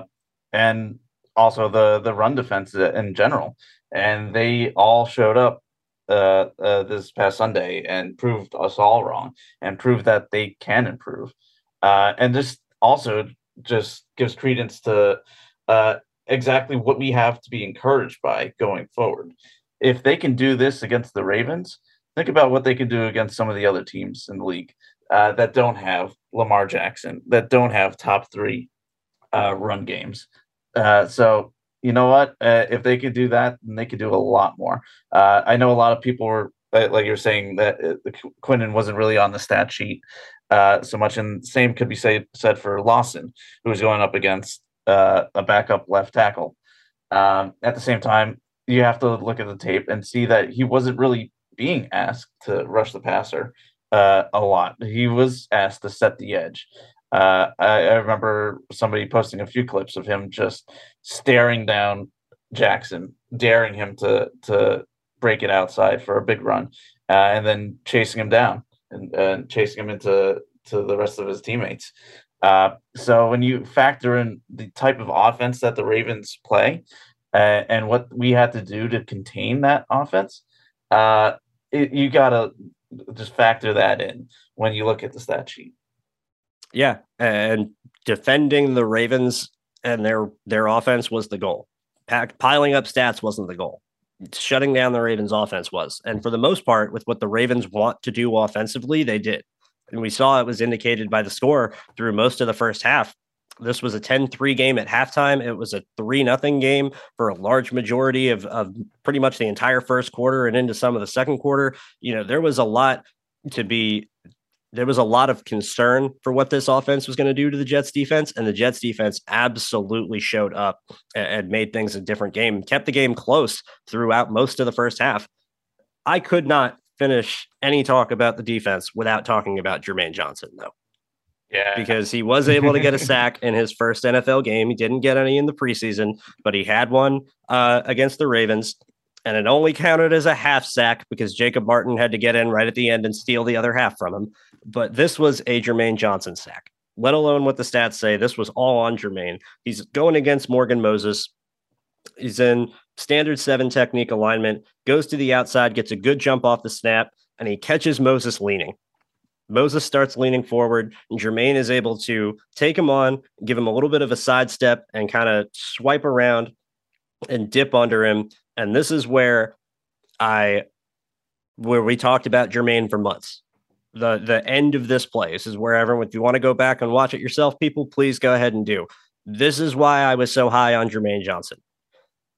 and also the the run defense in general. And they all showed up uh, uh, this past Sunday and proved us all wrong, and proved that they can improve. Uh, and this also just gives credence to uh, exactly what we have to be encouraged by going forward if they can do this against the Ravens, think about what they can do against some of the other teams in the league uh, that don't have Lamar Jackson, that don't have top three uh, run games. Uh, so you know what? Uh, if they could do that, then they could do a lot more. Uh, I know a lot of people were uh, like you're saying that the Quinnen wasn't really on the stat sheet so much, and same could be say, said for Lawson, who was going up against a backup left tackle. Um, at the same time, you have to look at the tape and see that he wasn't really being asked to rush the passer uh, a lot. He was asked to set the edge. Uh, I, I, remember somebody posting a few clips of him just staring down Jackson, daring him to to break it outside for a big run, uh, and then chasing him down and, chasing him into to the rest of his teammates. Uh, so when you factor in the type of offense that the Ravens play, uh, and what we had to do to contain that offense, uh, it, you got to just factor that in when you look at the stat sheet. Yeah, and defending the Ravens and their their offense was the goal. Pack, piling up stats wasn't the goal. Shutting down the Ravens' offense was, and for the most part, with what the Ravens want to do offensively, they did. And we saw it was indicated by the score through most of the first half this was a 10-3 game at halftime. It was a 3 nothing game for a large majority of, of pretty much the entire first quarter and into some of the second quarter. You know, there was a lot to be there was a lot of concern for what this offense was going to do to the Jets defense, and the Jets defense absolutely showed up and, made things a different game, kept the game close throughout most of the first half. I could not finish any talk about the defense without talking about Jermaine Johnson, though. Yeah. Because he was able to get a sack in his first NFL game. He didn't get any in the preseason, but he had one uh, against the Ravens. And it only counted as a half sack because Jacob Martin had to get in right at the end and steal the other half from him. But this was a Jermaine Johnson sack, let alone what the stats say. This was all on Jermaine. He's going against Morgan Moses. He's in standard seven technique alignment, goes to the outside, gets a good jump off the snap, and he catches Moses leaning. Moses starts leaning forward, and Jermaine is able to take him on, give him a little bit of a sidestep, and kind of swipe around and dip under him. And this is where I, where we talked about Jermaine for months. The the end of this play. This is where everyone, if you want to go back and watch it yourself, people, please go ahead and do. This is why I was so high on Jermaine Johnson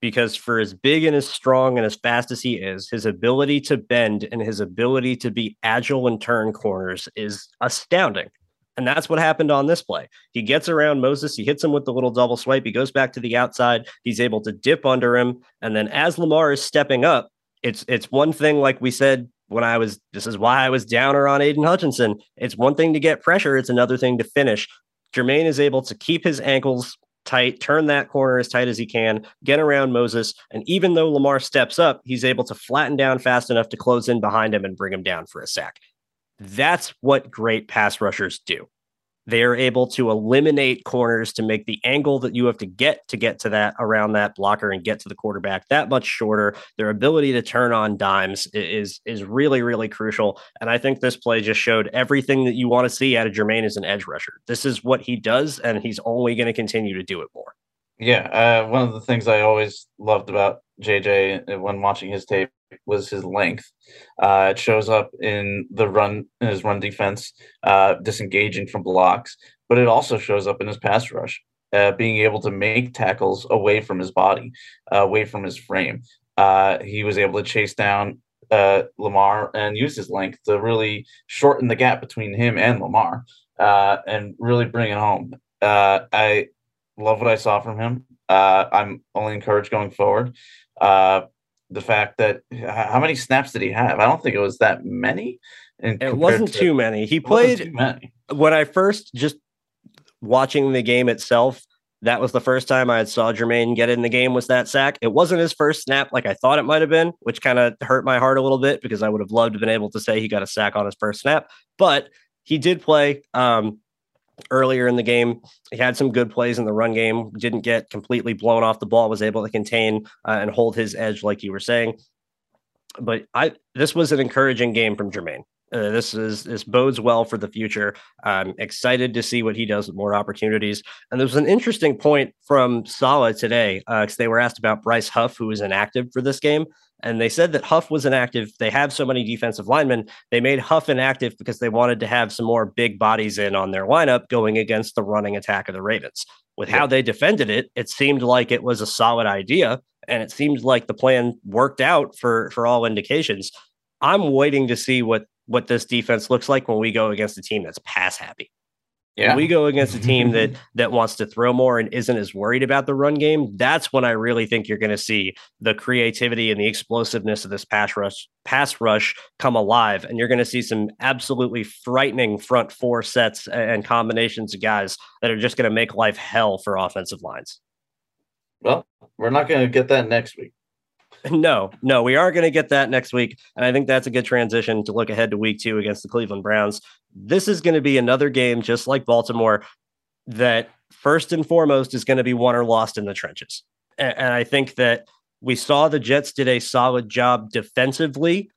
because for as big and as strong and as fast as he is, his ability to bend and his ability to be agile and turn corners is astounding. And that's what happened on this play. He gets around Moses, he hits him with the little double swipe, he goes back to the outside, he's able to dip under him, and then as Lamar is stepping up, it's it's one thing like we said when I was this is why I was downer on Aidan Hutchinson. It's one thing to get pressure, it's another thing to finish. Jermaine is able to keep his ankles tight, turn that corner as tight as he can, get around Moses. And even though Lamar steps up, he's able to flatten down fast enough to close in behind him and bring him down for a sack. That's what great pass rushers do. They are able to eliminate corners to make the angle that you have to get to get to that around that blocker and get to the quarterback that much shorter. Their ability to turn on dimes is is really really crucial. And I think this play just showed everything that you want to see out of Jermaine as an edge rusher. This is what he does, and he's only going to continue to do it more. Yeah, uh, one of the things I always loved about JJ when watching his tape was his length. Uh, it shows up in the run in his run defense, uh, disengaging from blocks, but it also shows up in his pass rush, uh, being able to make tackles away from his body, uh, away from his frame. Uh, he was able to chase down uh, Lamar and use his length to really shorten the gap between him and Lamar, and really bring it home. I love what I saw from him. I'm only encouraged going forward. Uh, the fact that how many snaps did he have? I don't think it was that many. And It wasn't to, too many. He played many. when I first just watching the game itself. That was the first time I had saw Jermaine get in the game was that sack. It wasn't his first snap like I thought it might have been, which kind of hurt my heart a little bit because I would have loved to have been able to say he got a sack on his first snap. But he did play. Um, earlier in the game. He had some good plays in the run game, didn't get completely blown off the ball, was able to contain uh, and hold his edge, like you were saying. But I this was an encouraging game from Jermaine. Uh, this is this bodes well for the future. I'm excited to see what he does with more opportunities. And there was an interesting point from Saleh today because uh, they were asked about Bryce Huff, who was inactive for this game, and they said that Huff was inactive. They have so many defensive linemen. They made Huff inactive because they wanted to have some more big bodies in on their lineup going against the running attack of the Ravens. With how they defended it, it seemed like it was a solid idea, and it seemed like the plan worked out for for all indications. I'm waiting to see what what this defense looks like when we go against a team that's pass happy. Yeah. When we go against a team that that wants to throw more and isn't as worried about the run game, that's when I really think you're going to see the creativity and the explosiveness of this pass rush pass rush come alive and you're going to see some absolutely frightening front four sets and combinations of guys that are just going to make life hell for offensive lines. Well, we're not going to get that next week. No, no, we are going to get that next week. And I think that's a good transition to look ahead to week two against the Cleveland Browns. This is going to be another game, just like Baltimore, that first and foremost is going to be won or lost in the trenches. And, and I think that we saw the Jets did a solid job defensively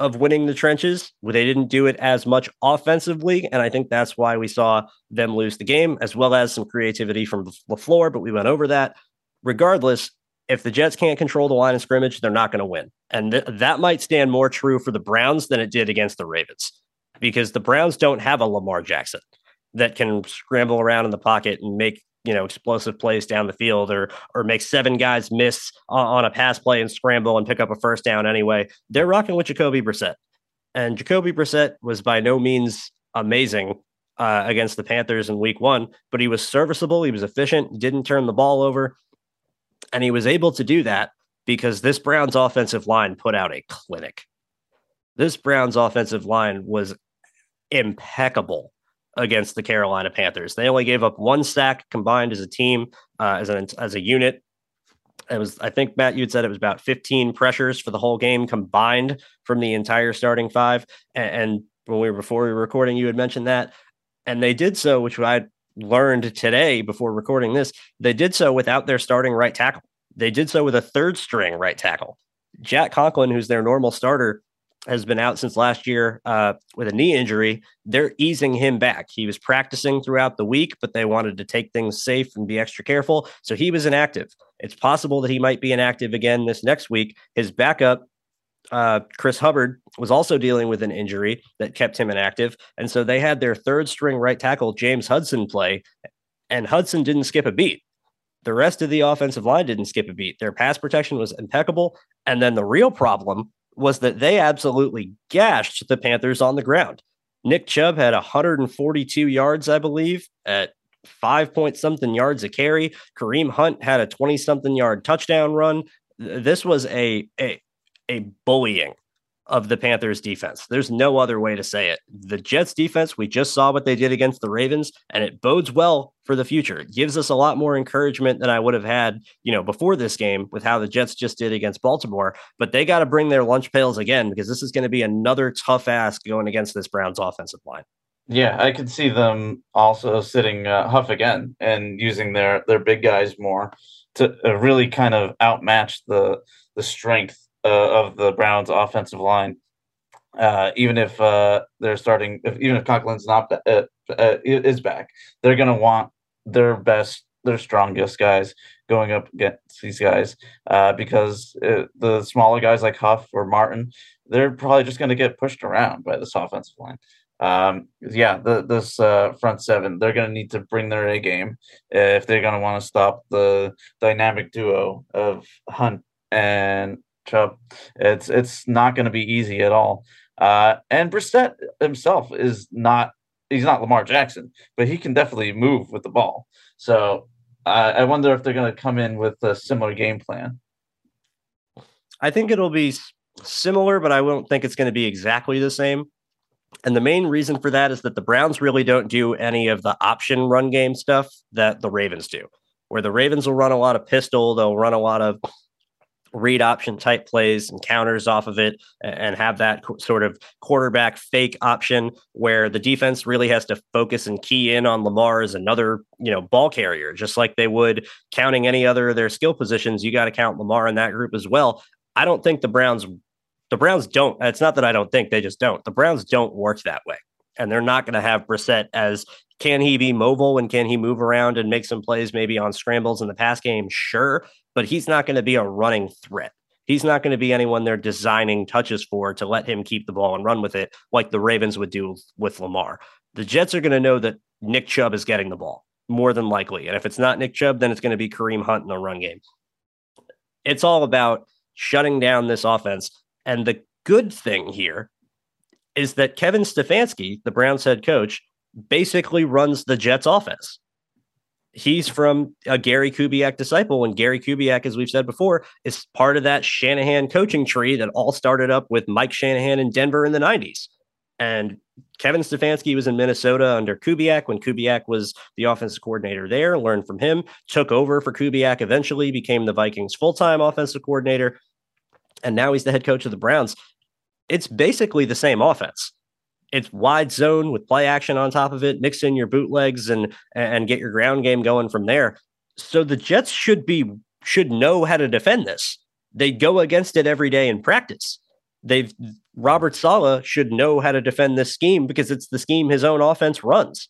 of winning the trenches. They didn't do it as much offensively. And I think that's why we saw them lose the game, as well as some creativity from LaFleur, but we went over that. Regardless, if the Jets can't control the line of scrimmage, they're not going to win. And th- that might stand more true for the Browns than it did against the Ravens because the Browns don't have a Lamar Jackson that can scramble around in the pocket and make you know explosive plays down the field or or make seven guys miss on, a pass play and scramble and pick up a first down anyway. They're rocking with Jacoby Brissett. And Jacoby Brissett was by no means amazing uh, against the Panthers in week one, but he was serviceable. He was efficient, didn't turn the ball over. And he was able to do that because this Browns offensive line put out a clinic. This Browns offensive line was impeccable against the Carolina Panthers. They only gave up one sack combined as a team, uh, as an as a unit. It was, I think, Matt, you'd said it was about 15 pressures for the whole game combined from the entire starting five. And, and when we were before we were recording, you had mentioned that, and they did so, which I learned today before recording this, they did so without their starting right tackle. They did so with a third string right tackle. Jack Conklin, who's their normal starter, has been out since last year uh, with a knee injury. They're easing him back. He was practicing throughout the week, but they wanted to take things safe and be extra careful. So he was inactive. It's possible that he might be inactive again this next week. His backup uh, Chris Hubbard was also dealing with an injury that kept him inactive. And so they had their third string right tackle, James Hudson, play, and Hudson didn't skip a beat. The rest of the offensive line didn't skip a beat. Their pass protection was impeccable. And then the real problem was that they absolutely gashed the Panthers on the ground. Nick Chubb had 142 yards, I believe, at five point something yards a carry. Kareem Hunt had a 20 something yard touchdown run. This was a, a a bullying of the Panthers defense. There's no other way to say it. The Jets defense, we just saw what they did against the Ravens, and it bodes well for the future. It gives us a lot more encouragement than I would have had, you know, before this game with how the Jets just did against Baltimore. But they got to bring their lunch pails again because this is going to be another tough ask going against this Browns offensive line. Yeah, I could see them also sitting uh, Huff again and using their their big guys more to uh, really kind of outmatch the the strength uh, of the Browns' offensive line. Uh, even if uh, they're starting, if, even if Conklin's not uh, uh, is back, they're going to want their best, their strongest guys going up against these guys uh, because the smaller guys like Huff or Martin, they're probably just going to get pushed around by this offensive line. Um, yeah, the, this front seven, they're going to need to bring their A game if they're going to want to stop the dynamic duo of Hunt and Chubb. It's it's not going to be easy at all. Uh, and Brissett himself is not he's not Lamar Jackson, but he can definitely move with the ball. So uh, I wonder if they're going to come in with a similar game plan. I think it'll be similar, but I won't think it's going to be exactly the same. And the main reason for that is that the Browns really don't do any of the option run game stuff that the Ravens do. Where the Ravens will run a lot of pistol, they'll run a lot of read option type plays and counters off of it and have that sort of quarterback fake option where the defense really has to focus and key in on Lamar as another, you know, ball carrier, just like they would counting any other of their skill positions. You got to count Lamar in that group as well. I don't think the Browns, the Browns don't, it's not that I don't think they just don't. The Browns don't work that way. And they're not going to have Brissett as can he be mobile and can he move around and make some plays maybe on scrambles in the pass game? Sure but he's not going to be a running threat. He's not going to be anyone they're designing touches for to let him keep the ball and run with it like the Ravens would do with Lamar. The Jets are going to know that Nick Chubb is getting the ball more than likely. And if it's not Nick Chubb, then it's going to be Kareem Hunt in the run game. It's all about shutting down this offense. And the good thing here is that Kevin Stefanski, the Browns head coach, basically runs the Jets offense he's from a Gary Kubiak disciple. And Gary Kubiak, as we've said before, is part of that Shanahan coaching tree that all started up with Mike Shanahan in Denver in the 90s. And Kevin Stefanski was in Minnesota under Kubiak when Kubiak was the offensive coordinator there, learned from him, took over for Kubiak, eventually became the Vikings full time offensive coordinator. And now he's the head coach of the Browns. It's basically the same offense it's wide zone with play action on top of it. Mix in your bootlegs and and get your ground game going from there. So the Jets should be should know how to defend this. They go against it every day in practice. They've Robert Saleh should know how to defend this scheme because it's the scheme his own offense runs.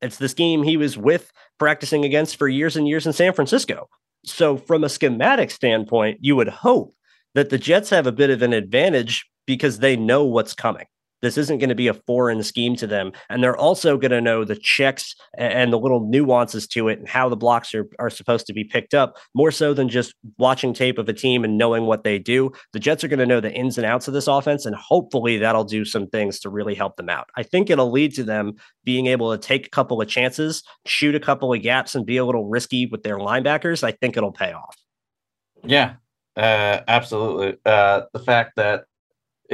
It's the scheme he was with practicing against for years and years in San Francisco. So from a schematic standpoint, you would hope that the Jets have a bit of an advantage because they know what's coming. This isn't going to be a foreign scheme to them. And they're also going to know the checks and the little nuances to it and how the blocks are, are supposed to be picked up more so than just watching tape of a team and knowing what they do. The Jets are going to know the ins and outs of this offense. And hopefully that'll do some things to really help them out. I think it'll lead to them being able to take a couple of chances, shoot a couple of gaps, and be a little risky with their linebackers. I think it'll pay off. Yeah, uh, absolutely. Uh, the fact that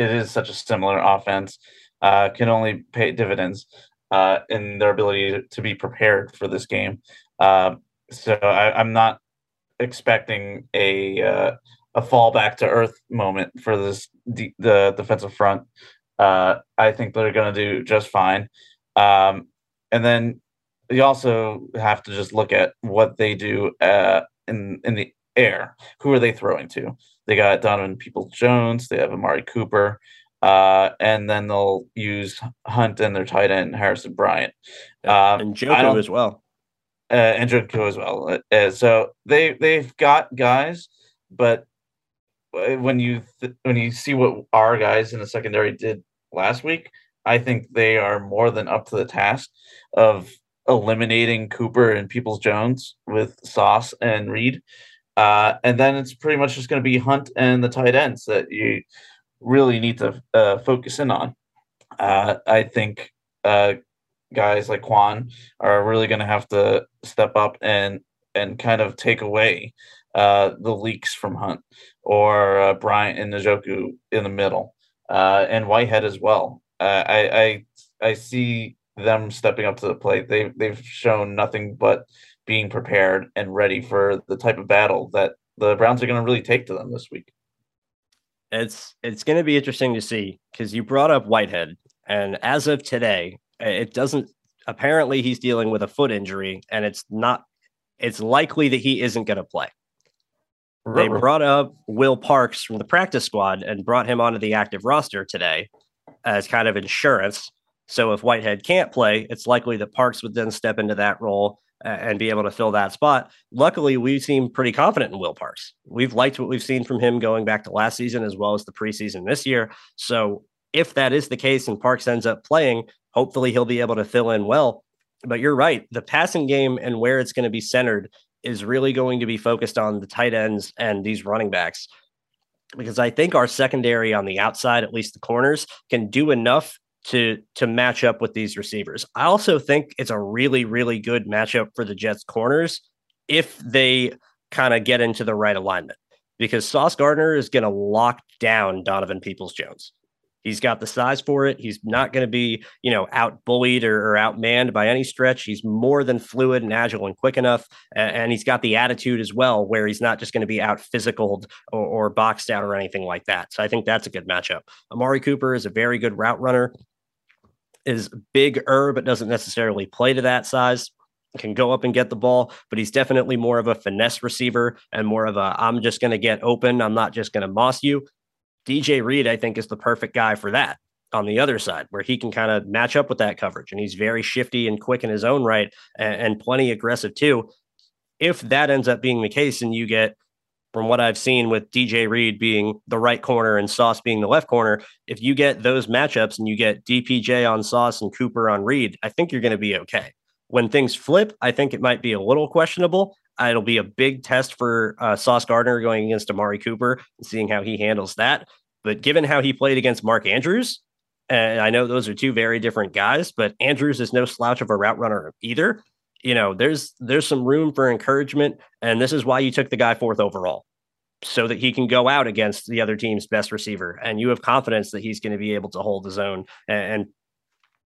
it is such a similar offense uh, can only pay dividends uh, in their ability to be prepared for this game. Uh, so I, am not expecting a uh, a fall back to earth moment for this de- the defensive front. Uh, I think they're going to do just fine. Um, and then you also have to just look at what they do uh, in in the air. Who are they throwing to? They got Donovan Peoples Jones. They have Amari Cooper. Uh, and then they'll use Hunt and their tight end Harrison Bryant. Uh, and Njoku as well. Uh, and Njoku as well. Uh, so they they've got guys, but uh, when you th- when you see what our guys in the secondary did last week, I think they are more than up to the task of eliminating Cooper and Peoples Jones with Sauce and Reed. Uh, and then it's pretty much just going to be Hunt and the tight ends that you really need to uh, focus in on. Uh, I think uh, guys like Kwon are really going to have to step up and and kind of take away uh, the leaks from Hunt or uh, Bryant and Njoku in the middle. and Whitehead as well. I, I I see them stepping up to the plate. They they've shown nothing but being prepared and ready for the type of battle that the Browns are going to really take to them this week. It's it's going to be interesting to see because you brought up Whitehead, and as of today, it doesn't. Apparently, he's dealing with a foot injury, and it's not. It's likely that he isn't going to play. They brought up Will Parks from the practice squad and brought him onto the active roster today as kind of insurance. So if Whitehead can't play, it's likely that Parks would then step into that role and be able to fill that spot. Luckily, we seem pretty confident in Will Parks. We've liked what we've seen from him going back to last season as well as the preseason this year. So if that is the case and Parks ends up playing, hopefully he'll be able to fill in well. But you're right. The passing game and where it's going to be centered is really going to be focused on the tight ends and these running backs. Because I think our secondary on the outside, at least the corners, can do enough to to match up with these receivers. I also think it's a really really good matchup for the Jets corners if they kind of get into the right alignment because Sauce Gardner is going to lock down Donovan Peoples Jones. He's got the size for it. He's not going to be, you know, out bullied or, or outmanned by any stretch. He's more than fluid and agile and quick enough. And, and he's got the attitude as well, where he's not just going to be out physical or, or boxed out or anything like that. So I think that's a good matchup. Amari Cooper is a very good route runner is bigger, but doesn't necessarily play to that size. Can go up and get the ball, but he's definitely more of a finesse receiver and more of a I'm just going to get open. I'm not just going to moss you. DJ Reed, I think, is the perfect guy for that on the other side, where he can kind of match up with that coverage. And he's very shifty and quick in his own right and, and plenty aggressive too. If that ends up being the case and you get from what I've seen with DJ Reed being the right corner and Sauce being the left corner, if you get those matchups and you get DPJ on Sauce and Cooper on Reed, I think you're going to be okay. When things flip, I think it might be a little questionable. It'll be a big test for uh, Sauce Gardner going against Amari Cooper and seeing how he handles that. But given how he played against Mark Andrews, and I know those are two very different guys, but Andrews is no slouch of a route runner either you know, there's there's some room for encouragement, and this is why you took the guy fourth overall, so that he can go out against the other team's best receiver, and you have confidence that he's going to be able to hold his own and, and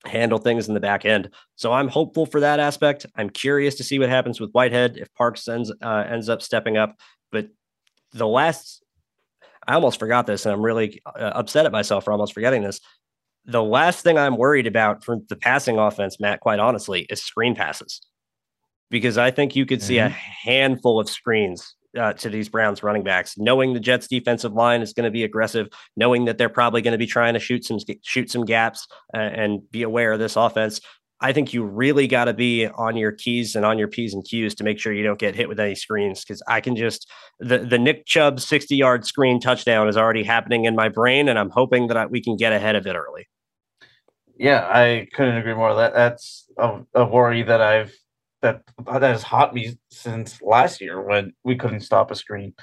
handle things in the back end. So I'm hopeful for that aspect. I'm curious to see what happens with Whitehead if Parks ends uh, ends up stepping up. But the last, I almost forgot this, and I'm really uh, upset at myself for almost forgetting this. The last thing I'm worried about for the passing offense, Matt, quite honestly, is screen passes because I think you could mm-hmm. see a mm-hmm. handful of screens uh, to these Browns running backs, knowing the Jets defensive line is going to be aggressive, knowing that they're probably going to be trying to shoot some shoot some gaps uh, and be aware of this offense. I think you really got to be on your keys and on your P's and Q's to make sure you don't get hit with any screens. Because I can just the the Nick Chubb sixty yard screen touchdown is already happening in my brain, and I'm hoping that I, we can get ahead of it early. Yeah, I couldn't agree more. That that's a, a worry that I've that that has haunt me since last year when we couldn't stop a screen.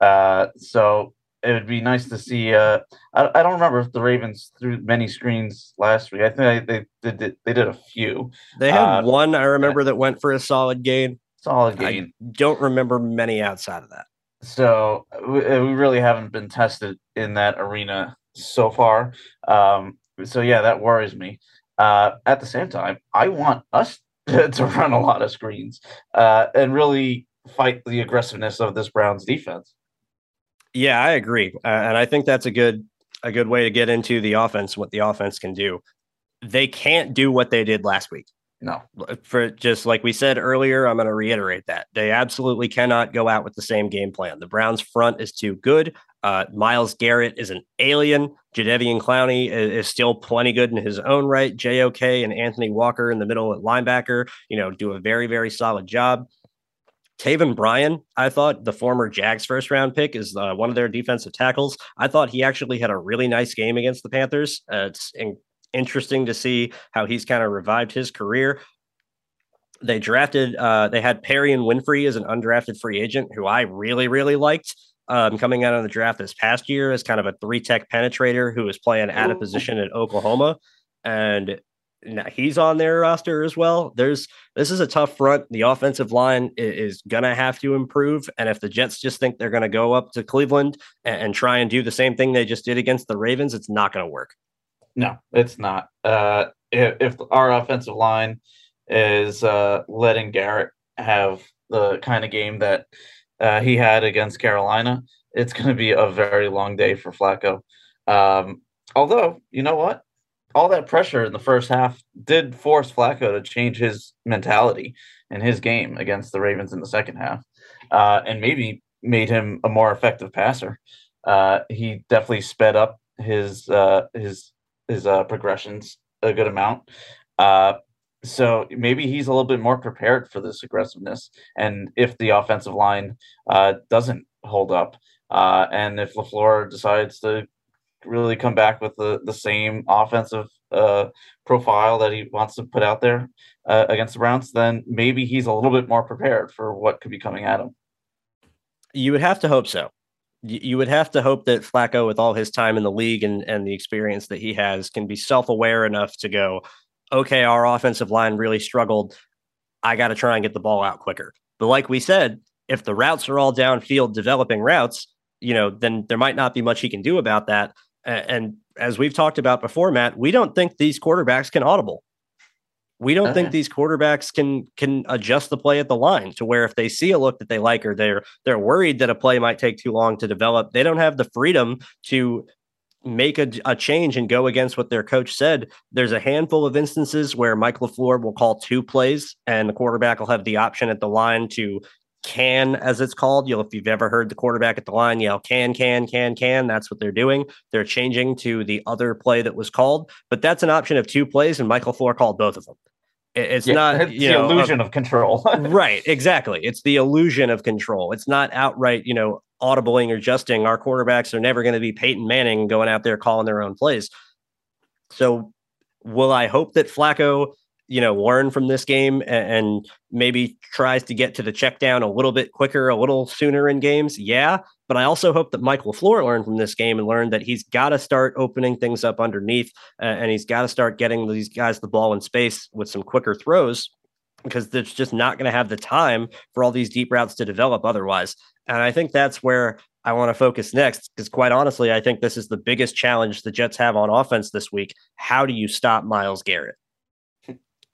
Uh, so it would be nice to see. Uh, I, I don't remember if the Ravens threw many screens last week. I think they they did they did a few. They had uh, one I remember that went for a solid gain. Solid gain. I don't remember many outside of that. So we, we really haven't been tested in that arena so far. Um, so yeah, that worries me. Uh, at the same time, I want us to run a lot of screens uh, and really fight the aggressiveness of this Browns defense. Yeah, I agree, uh, and I think that's a good a good way to get into the offense. What the offense can do, they can't do what they did last week. No, for just like we said earlier, I'm going to reiterate that they absolutely cannot go out with the same game plan. The Browns' front is too good. Uh, Myles Garrett is an alien. Jadeveon Clowney is, is, still plenty good in his own right. JOK and Anthony Walker in the middle at linebacker, you know, do a very, very solid job. Taven Bryan, I thought the former Jags first round pick is uh, one of their defensive tackles. I thought he actually had a really nice game against the Panthers. Uh, it's in- interesting to see how he's kind of revived his career. They drafted, uh, they had Perrion Winfrey as an undrafted free agent who I really, really liked um, coming out of the draft this past year as kind of a three tech penetrator who was playing at a position at Oklahoma. And now he's on their roster as well. There's this is a tough front. The offensive line is, is gonna have to improve, and if the Jets just think they're gonna go up to Cleveland and, and try and do the same thing they just did against the Ravens, it's not gonna work. No, it's not. Uh, if, if our offensive line is uh, letting Garrett have the kind of game that uh, he had against Carolina, it's going to be a very long day for Flacco. Um, although, you know what? all that pressure in the first half did force Flacco to change his mentality and his game against the Ravens in the second half, uh, and maybe made him a more effective passer. Uh, he definitely sped up his uh, his his uh, progressions a good amount. Uh, so maybe he's a little bit more prepared for this aggressiveness. And if the offensive line uh, doesn't hold up, and if LaFleur decides to really come back with the, the same offensive uh, profile that he wants to put out there uh, against the Browns, then maybe he's a little bit more prepared for what could be coming at him. You would have to hope so. You would have to hope that Flacco, with all his time in the league and, and the experience that he has, can be self aware enough to go, okay, our offensive line really struggled. I got to try and get the ball out quicker. But like we said, if the routes are all downfield developing routes, you know, then there might not be much he can do about that. And as we've talked about before, Matt, we don't think these quarterbacks can audible. We don't think uh-huh. these quarterbacks can can adjust the play at the line to where if they see a look that they like or they're they're worried that a play might take too long to develop, they don't have the freedom to make a, a change and go against what their coach said. There's a handful of instances where Mike LaFleur will call two plays and the quarterback will have the option at the line to can, as it's called. You know, if you've ever heard the quarterback at the line yell, can, can, can, can, that's what they're doing. They're changing to the other play that was called, but that's an option of two plays, and Mike LaFleur called both of them. It's yeah, not it's the know, illusion of control. right, exactly. It's the illusion of control. It's not outright, you know, audibling or adjusting. Our quarterbacks are never going to be Peyton Manning going out there calling their own plays. So, will I hope that Flacco you know, learn from this game and, and, maybe tries to get to the check down a little bit quicker, a little sooner in games. Yeah. But I also hope that Mike LaFleur learned from this game and learned that he's got to start opening things up underneath uh, and he's got to start getting these guys the ball in space with some quicker throws because it's just not going to have the time for all these deep routes to develop otherwise. And I think that's where I want to focus next because, quite honestly, I think this is the biggest challenge the Jets have on offense this week. How do you stop Myles Garrett?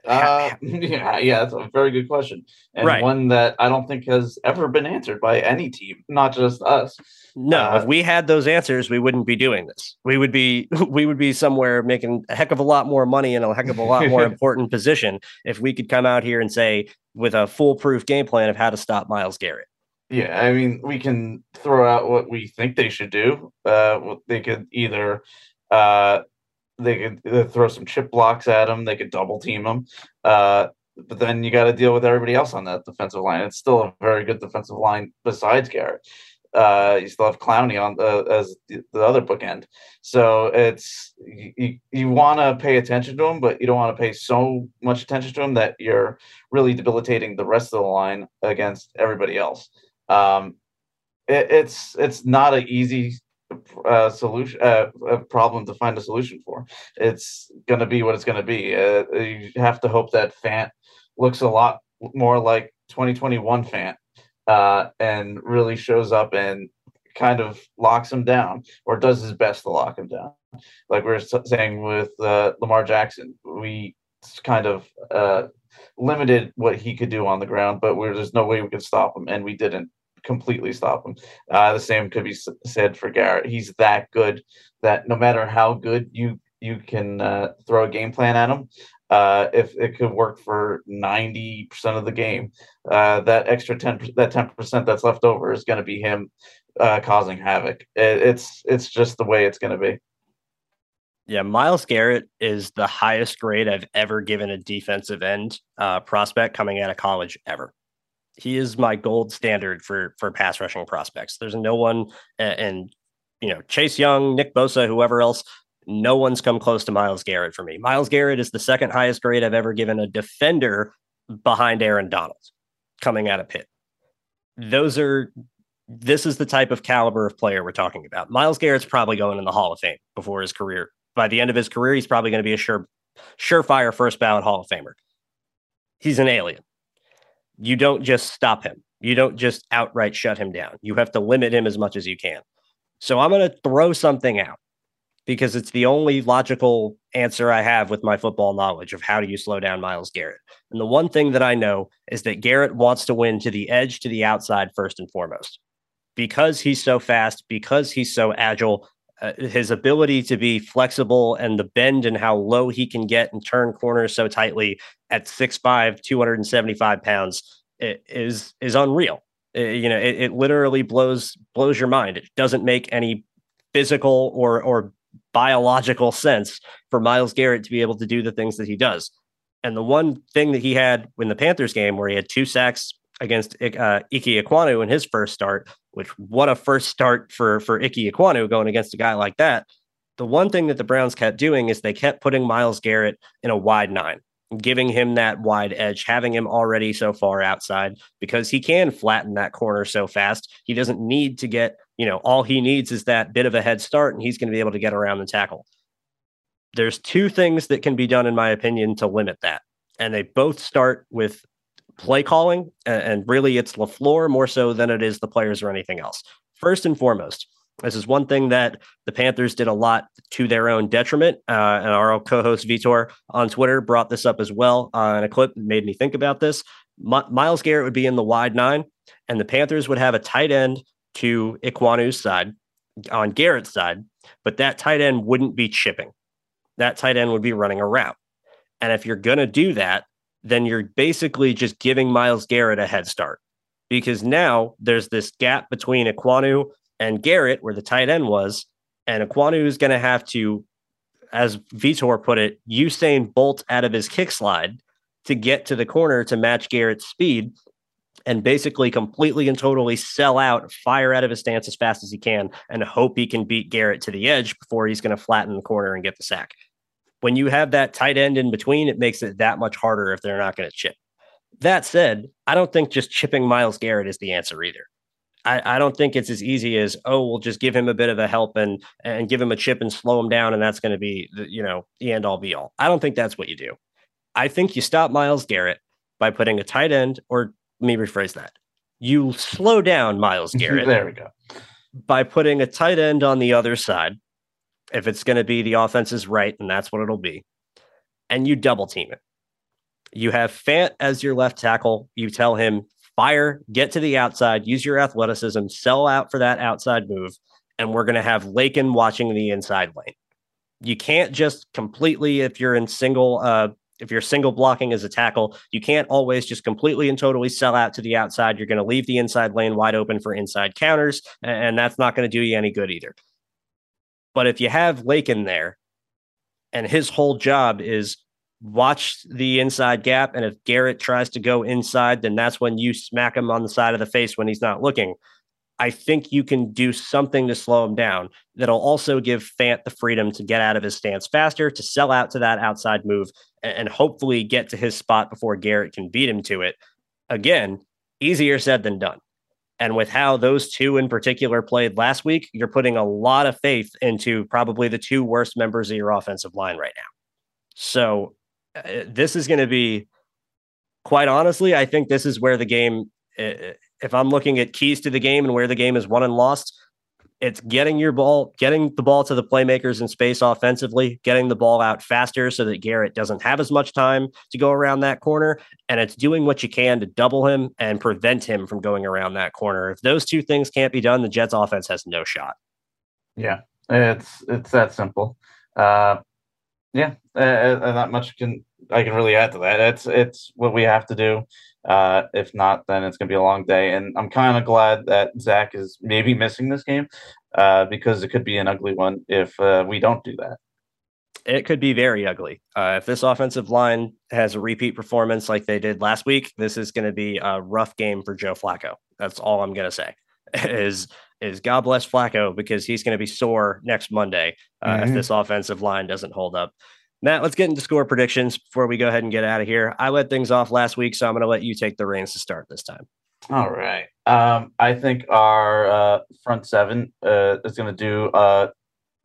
Uh, yeah, yeah, that's a very good question, and right. one that I don't think has ever been answered by any team, not just us. No, uh, if we had those answers, we wouldn't be doing this. We would be we would be somewhere making a heck of a lot more money in a heck of a lot more important position if we could come out here and say with a foolproof game plan of how to stop Myles Garrett. Yeah, I mean, we can throw out what we think they should do. Uh, they could either uh, they could throw some chip blocks at him. They could double team him. Uh, but then you got to deal with everybody else on that defensive line. It's still a very good defensive line besides Garrett. Uh, you still have Clowney on the, as the, the other bookend. So it's you, you want to pay attention to him, but you don't want to pay so much attention to him that you're really debilitating the rest of the line against everybody else. Um, it, it's it's not an easy uh, solution uh, a problem to find a solution for. It's going to be what it's going to be. Uh, you have to hope that Fant looks a lot more like 2021 Fant uh, and really shows up and kind of locks him down or does his best to lock him down. Like we are saying with uh, Lamar Jackson, we kind of uh, limited what he could do on the ground, but there's no way we could stop him, and we didn't completely stop him. Uh, the same could be said for Garrett. He's that good that no matter how good you you can uh, throw a game plan at him, uh, if it could work for ninety percent of the game, uh, that extra ten that ten percent that's left over is going to be him uh, causing havoc. It, it's it's just the way it's going to be. Yeah, Myles Garrett is the highest grade I've ever given a defensive end uh, prospect coming out of college ever he is my gold standard for for pass rushing prospects. There's no one, and, you know Chase Young, Nick Bosa, whoever else. No one's come close to Myles Garrett for me. Myles Garrett is the second highest grade I've ever given a defender behind Aaron Donald coming out of Pitt. Those are this is the type of caliber of player we're talking about. Myles Garrett's probably going in the Hall of Fame before his career. By the end of his career, he's probably going to be a sure surefire first ballot Hall of Famer. He's an alien. You don't just stop him. You don't just outright shut him down. You have to limit him as much as you can. So I'm going to throw something out because it's the only logical answer I have with my football knowledge of how do you slow down Myles Garrett. And the one thing that I know is that Garrett wants to win to the edge, to the outside, first and foremost. Because he's so fast, because he's so agile, uh, his ability to be flexible and the bend and how low he can get and turn corners so tightly at 6'5, 275 pounds is, is unreal. Uh, you know, it, it literally blows blows your mind. It doesn't make any physical or or biological sense for Myles Garrett to be able to do the things that he does. And the one thing that he had in the Panthers game where he had two sacks against uh, Ike Ekwonu in his first start, which what a first start for for Ike Ekwonu going against a guy like that. The one thing that the Browns kept doing is they kept putting Myles Garrett in a wide nine, giving him that wide edge, having him already so far outside because he can flatten that corner so fast. He doesn't need to get, you know, all he needs is that bit of a head start and he's going to be able to get around the tackle. There's two things that can be done, in my opinion, to limit that. And they both start with play calling, and really it's LaFleur more so than it is the players or anything else. First and foremost, this is one thing that the Panthers did a lot to their own detriment. Uh, and our co-host Vitor on Twitter brought this up as well uh, a clip that made me think about this. My- Myles Garrett would be in the wide nine, and the Panthers would have a tight end to Ekwonu's side on Garrett's side, but that tight end wouldn't be chipping. That tight end would be running a route. And if you're going to do that, then you're basically just giving Myles Garrett a head start because now there's this gap between Ekwonu and Garrett where the tight end was. And Ekwonu is going to have to, as Vitor put it, Usain Bolt out of his kick slide to get to the corner to match Garrett's speed and basically completely and totally sell out, fire out of his stance as fast as he can, and hope he can beat Garrett to the edge before he's going to flatten the corner and get the sack when you have that tight end in between, it makes it that much harder if they're not going to chip. That said, I don't think just chipping Myles Garrett is the answer either. I, I, don't think it's as easy as oh we'll just give him a bit of a help and and give him a chip and slow him down and that's going to be the, you know the end all be all. I don't think that's what you do. I think you stop Myles Garrett by putting a tight end or let me rephrase that. You slow down Myles Garrett. there we go. By putting a tight end on the other side if it's going to be the offense is right, and that's what it'll be, and you double team it. You have Fant as your left tackle. You tell him, fire, get to the outside, use your athleticism, sell out for that outside move, and we're going to have Laken watching the inside lane. You can't just completely, if you're in single, uh, if you're single blocking as a tackle, you can't always just completely and totally sell out to the outside. You're going to leave the inside lane wide open for inside counters, and that's not going to do you any good either. But if you have Lake in there and his whole job is watch the inside gap, and if Garrett tries to go inside, then that's when you smack him on the side of the face when he's not looking. I think you can do something to slow him down that'll also give Fant the freedom to get out of his stance faster, to sell out to that outside move, and hopefully get to his spot before Garrett can beat him to it. Again, easier said than done. And with how those two in particular played last week, you're putting a lot of faith into probably the two worst members of your offensive line right now. So uh, this is going to be, quite honestly, I think this is where the game, if I'm looking at keys to the game and where the game is won and lost, it's getting your ball, getting the ball to the playmakers in space offensively, getting the ball out faster so that Garrett doesn't have as much time to go around that corner. And it's doing what you can to double him and prevent him from going around that corner. If those two things can't be done, the Jets offense has no shot. Yeah, it's it's that simple. Uh, yeah, uh, uh not much can I can really add to that. It's it's what we have to do. Uh, if not, then it's going to be a long day. And I'm kind of glad that Zach is maybe missing this game uh, because it could be an ugly one if uh, we don't do that. It could be very ugly. Uh, if this offensive line has a repeat performance like they did last week, this is going to be a rough game for Joe Flacco. That's all I'm going to say. Is is God bless Flacco because he's going to be sore next Monday uh, mm-hmm. if this offensive line doesn't hold up. Matt, let's get into score predictions before we go ahead and get out of here. I led things off last week, so I'm going to let you take the reins to start this time. All right. Um, I think our uh, front seven uh, is going to do uh,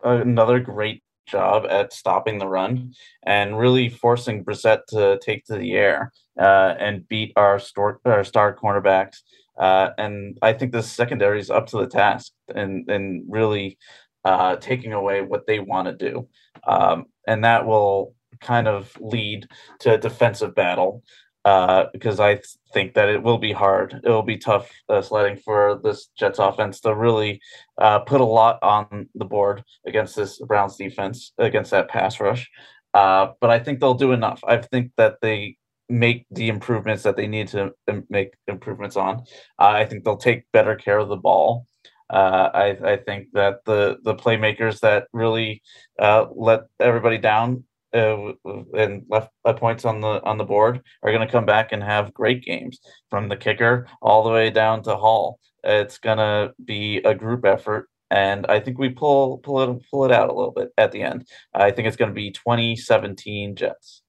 another great job at stopping the run and really forcing Brissett to take to the air uh, and beat our, store, our star cornerbacks. Uh, and I think the secondary is up to the task and, and really uh, taking away what they want to do. Um, and that will kind of lead to a defensive battle uh, because I th- think that it will be hard. It will be tough uh, sledding for this Jets offense to really uh, put a lot on the board against this Browns defense, against that pass rush. Uh, but I think they'll do enough. I think that they make the improvements that they need to make improvements on. Uh, I think they'll take better care of the ball. Uh, I, I think that the the playmakers that really let everybody down uh, and left points on the on the board are going to come back and have great games from the kicker all the way down to Hall. It's going to be a group effort, and I think we pull pull it pull it out a little bit at the end. I think it's going to be 2017 Jets.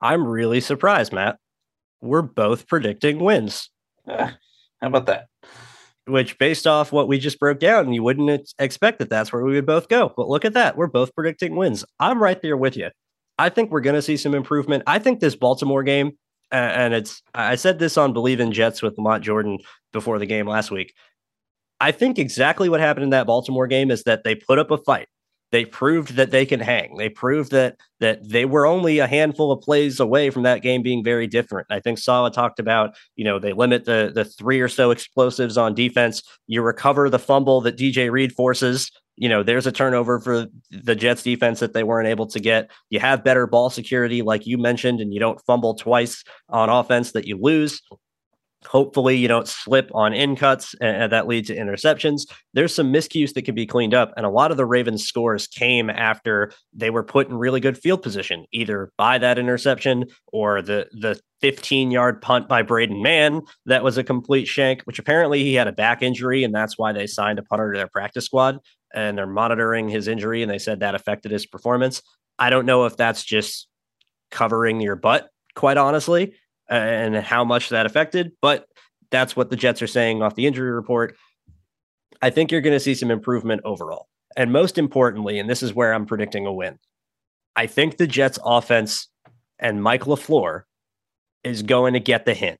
I'm really surprised, Matt. We're both predicting wins. Uh, how about that? Which based off what we just broke down, you wouldn't expect that that's where we would both go. But look at that. We're both predicting wins. I'm right there with you. I think we're going to see some improvement. I think this Baltimore game, and it's, I said this on Believe in Jets with Lamont Jordan before the game last week. I think exactly what happened in that Baltimore game is that they put up a fight. They proved that they can hang. They proved that that they were only a handful of plays away from that game being very different. I think Saleh talked about, you know, they limit the the three or so explosives on defense. You recover the fumble that DJ Reed forces. You know, there's a turnover for the Jets defense that they weren't able to get. You have better ball security, like you mentioned, and you don't fumble twice on offense that you lose. Hopefully, you don't slip on in cuts and that lead to interceptions. There's some miscues that can be cleaned up. And a lot of the Ravens scores came after they were put in really good field position, either by that interception or the, the 15 yard punt by Braden Mann that was a complete shank, which apparently he had a back injury. And that's why they signed a punter to their practice squad. And they're monitoring his injury. And they said that affected his performance. I don't know if that's just covering your butt, quite honestly and how much that affected, but that's what the Jets are saying off the injury report. I think you're going to see some improvement overall. And most importantly, and this is where I'm predicting a win, I think the Jets offense and Mike LaFleur is going to get the hint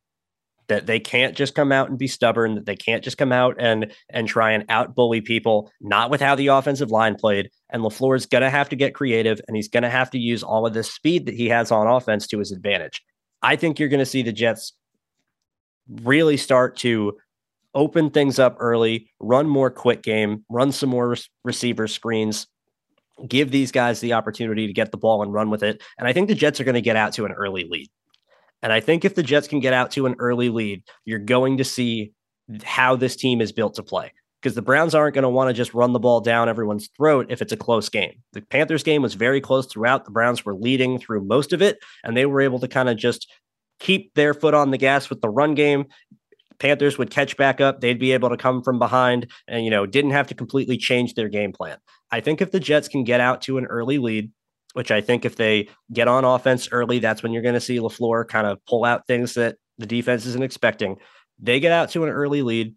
that they can't just come out and be stubborn, that they can't just come out and and try and out bully people, not with how the offensive line played. And LaFleur is going to have to get creative and he's going to have to use all of this speed that he has on offense to his advantage. I think you're going to see the Jets really start to open things up early, run more quick game, run some more receiver screens, give these guys the opportunity to get the ball and run with it. And I think the Jets are going to get out to an early lead. And I think if the Jets can get out to an early lead, you're going to see how this team is built to play because the Browns aren't going to want to just run the ball down everyone's throat if it's a close game. The Panthers game was very close throughout. The Browns were leading through most of it, and they were able to kind of just keep their foot on the gas with the run game. Panthers would catch back up. They'd be able to come from behind and, you know, didn't have to completely change their game plan. I think if the Jets can get out to an early lead, which I think if they get on offense early, that's when you're going to see LaFleur kind of pull out things that the defense isn't expecting. They get out to an early lead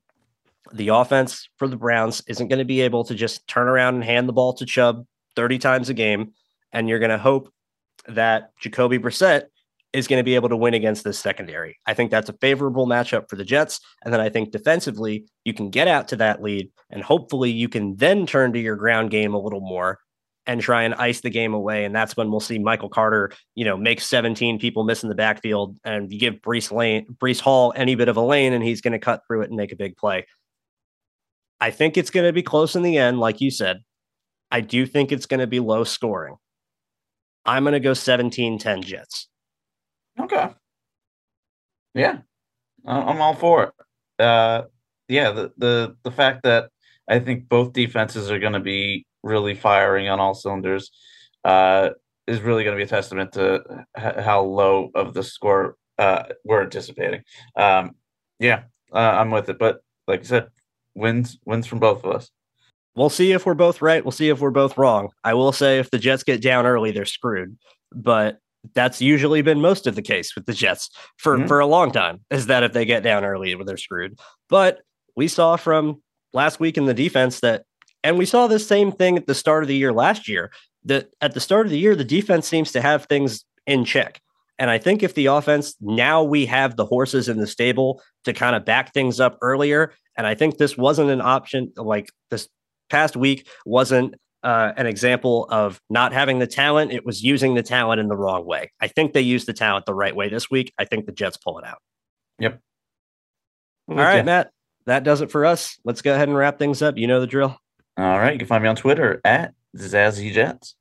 the offense for the Browns isn't going to be able to just turn around and hand the ball to Chubb 30 times a game. And you're going to hope that Jacoby Brissett is going to be able to win against this secondary. I think that's a favorable matchup for the Jets. And then I think defensively, you can get out to that lead and hopefully you can then turn to your ground game a little more and try and ice the game away. And that's when we'll see Michael Carter, you know, make 17 people miss in the backfield and give Breece Lane, Breece Hall any bit of a lane and he's going to cut through it and make a big play. I think it's going to be close in the end, like you said. I do think it's going to be low scoring. I'm going to go 17 10 Jets. Okay. Yeah. I'm all for it. Uh, yeah, the, the the fact that I think both defenses are going to be really firing on all cylinders uh, is really going to be a testament to how low of the score uh, we're anticipating. Um, yeah, uh, I'm with it. But like I said, wins wins from both of us. We'll see if we're both right. We'll see if we're both wrong. I will say if the Jets get down early, they're screwed. But that's usually been most of the case with the Jets for mm-hmm. for a long time. Is that if they get down early, they're screwed. But we saw from last week in the defense that And we saw the same thing at the start of the year last year. That at the start of the year, the defense seems to have things in check. And I think if the offense now we have the horses in the stable to kind of back things up earlier. And I think this wasn't an option like this past week wasn't uh, an example of not having the talent. It was using the talent in the wrong way. I think they used the talent the right way this week. I think the Jets pull it out. Yep. All right, yeah. Matt. That does it for us. Let's go ahead and wrap things up. You know the drill. All right. You can find me on Twitter at Zazzy Jets.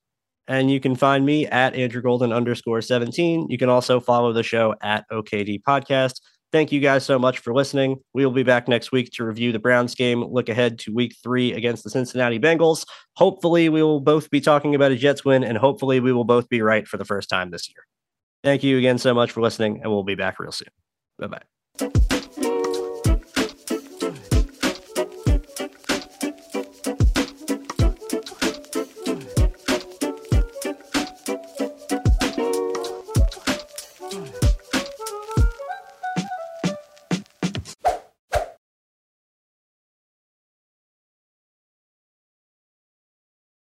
And you can find me at Andrew Golden underscore 17. You can also follow the show at OKD Podcast. Thank you guys so much for listening. We will be back next week to review the Browns game, look ahead to week three against the Cincinnati Bengals. Hopefully, we will both be talking about a Jets win, and hopefully, we will both be right for the first time this year. Thank you again so much for listening, and we'll be back real soon. Bye bye.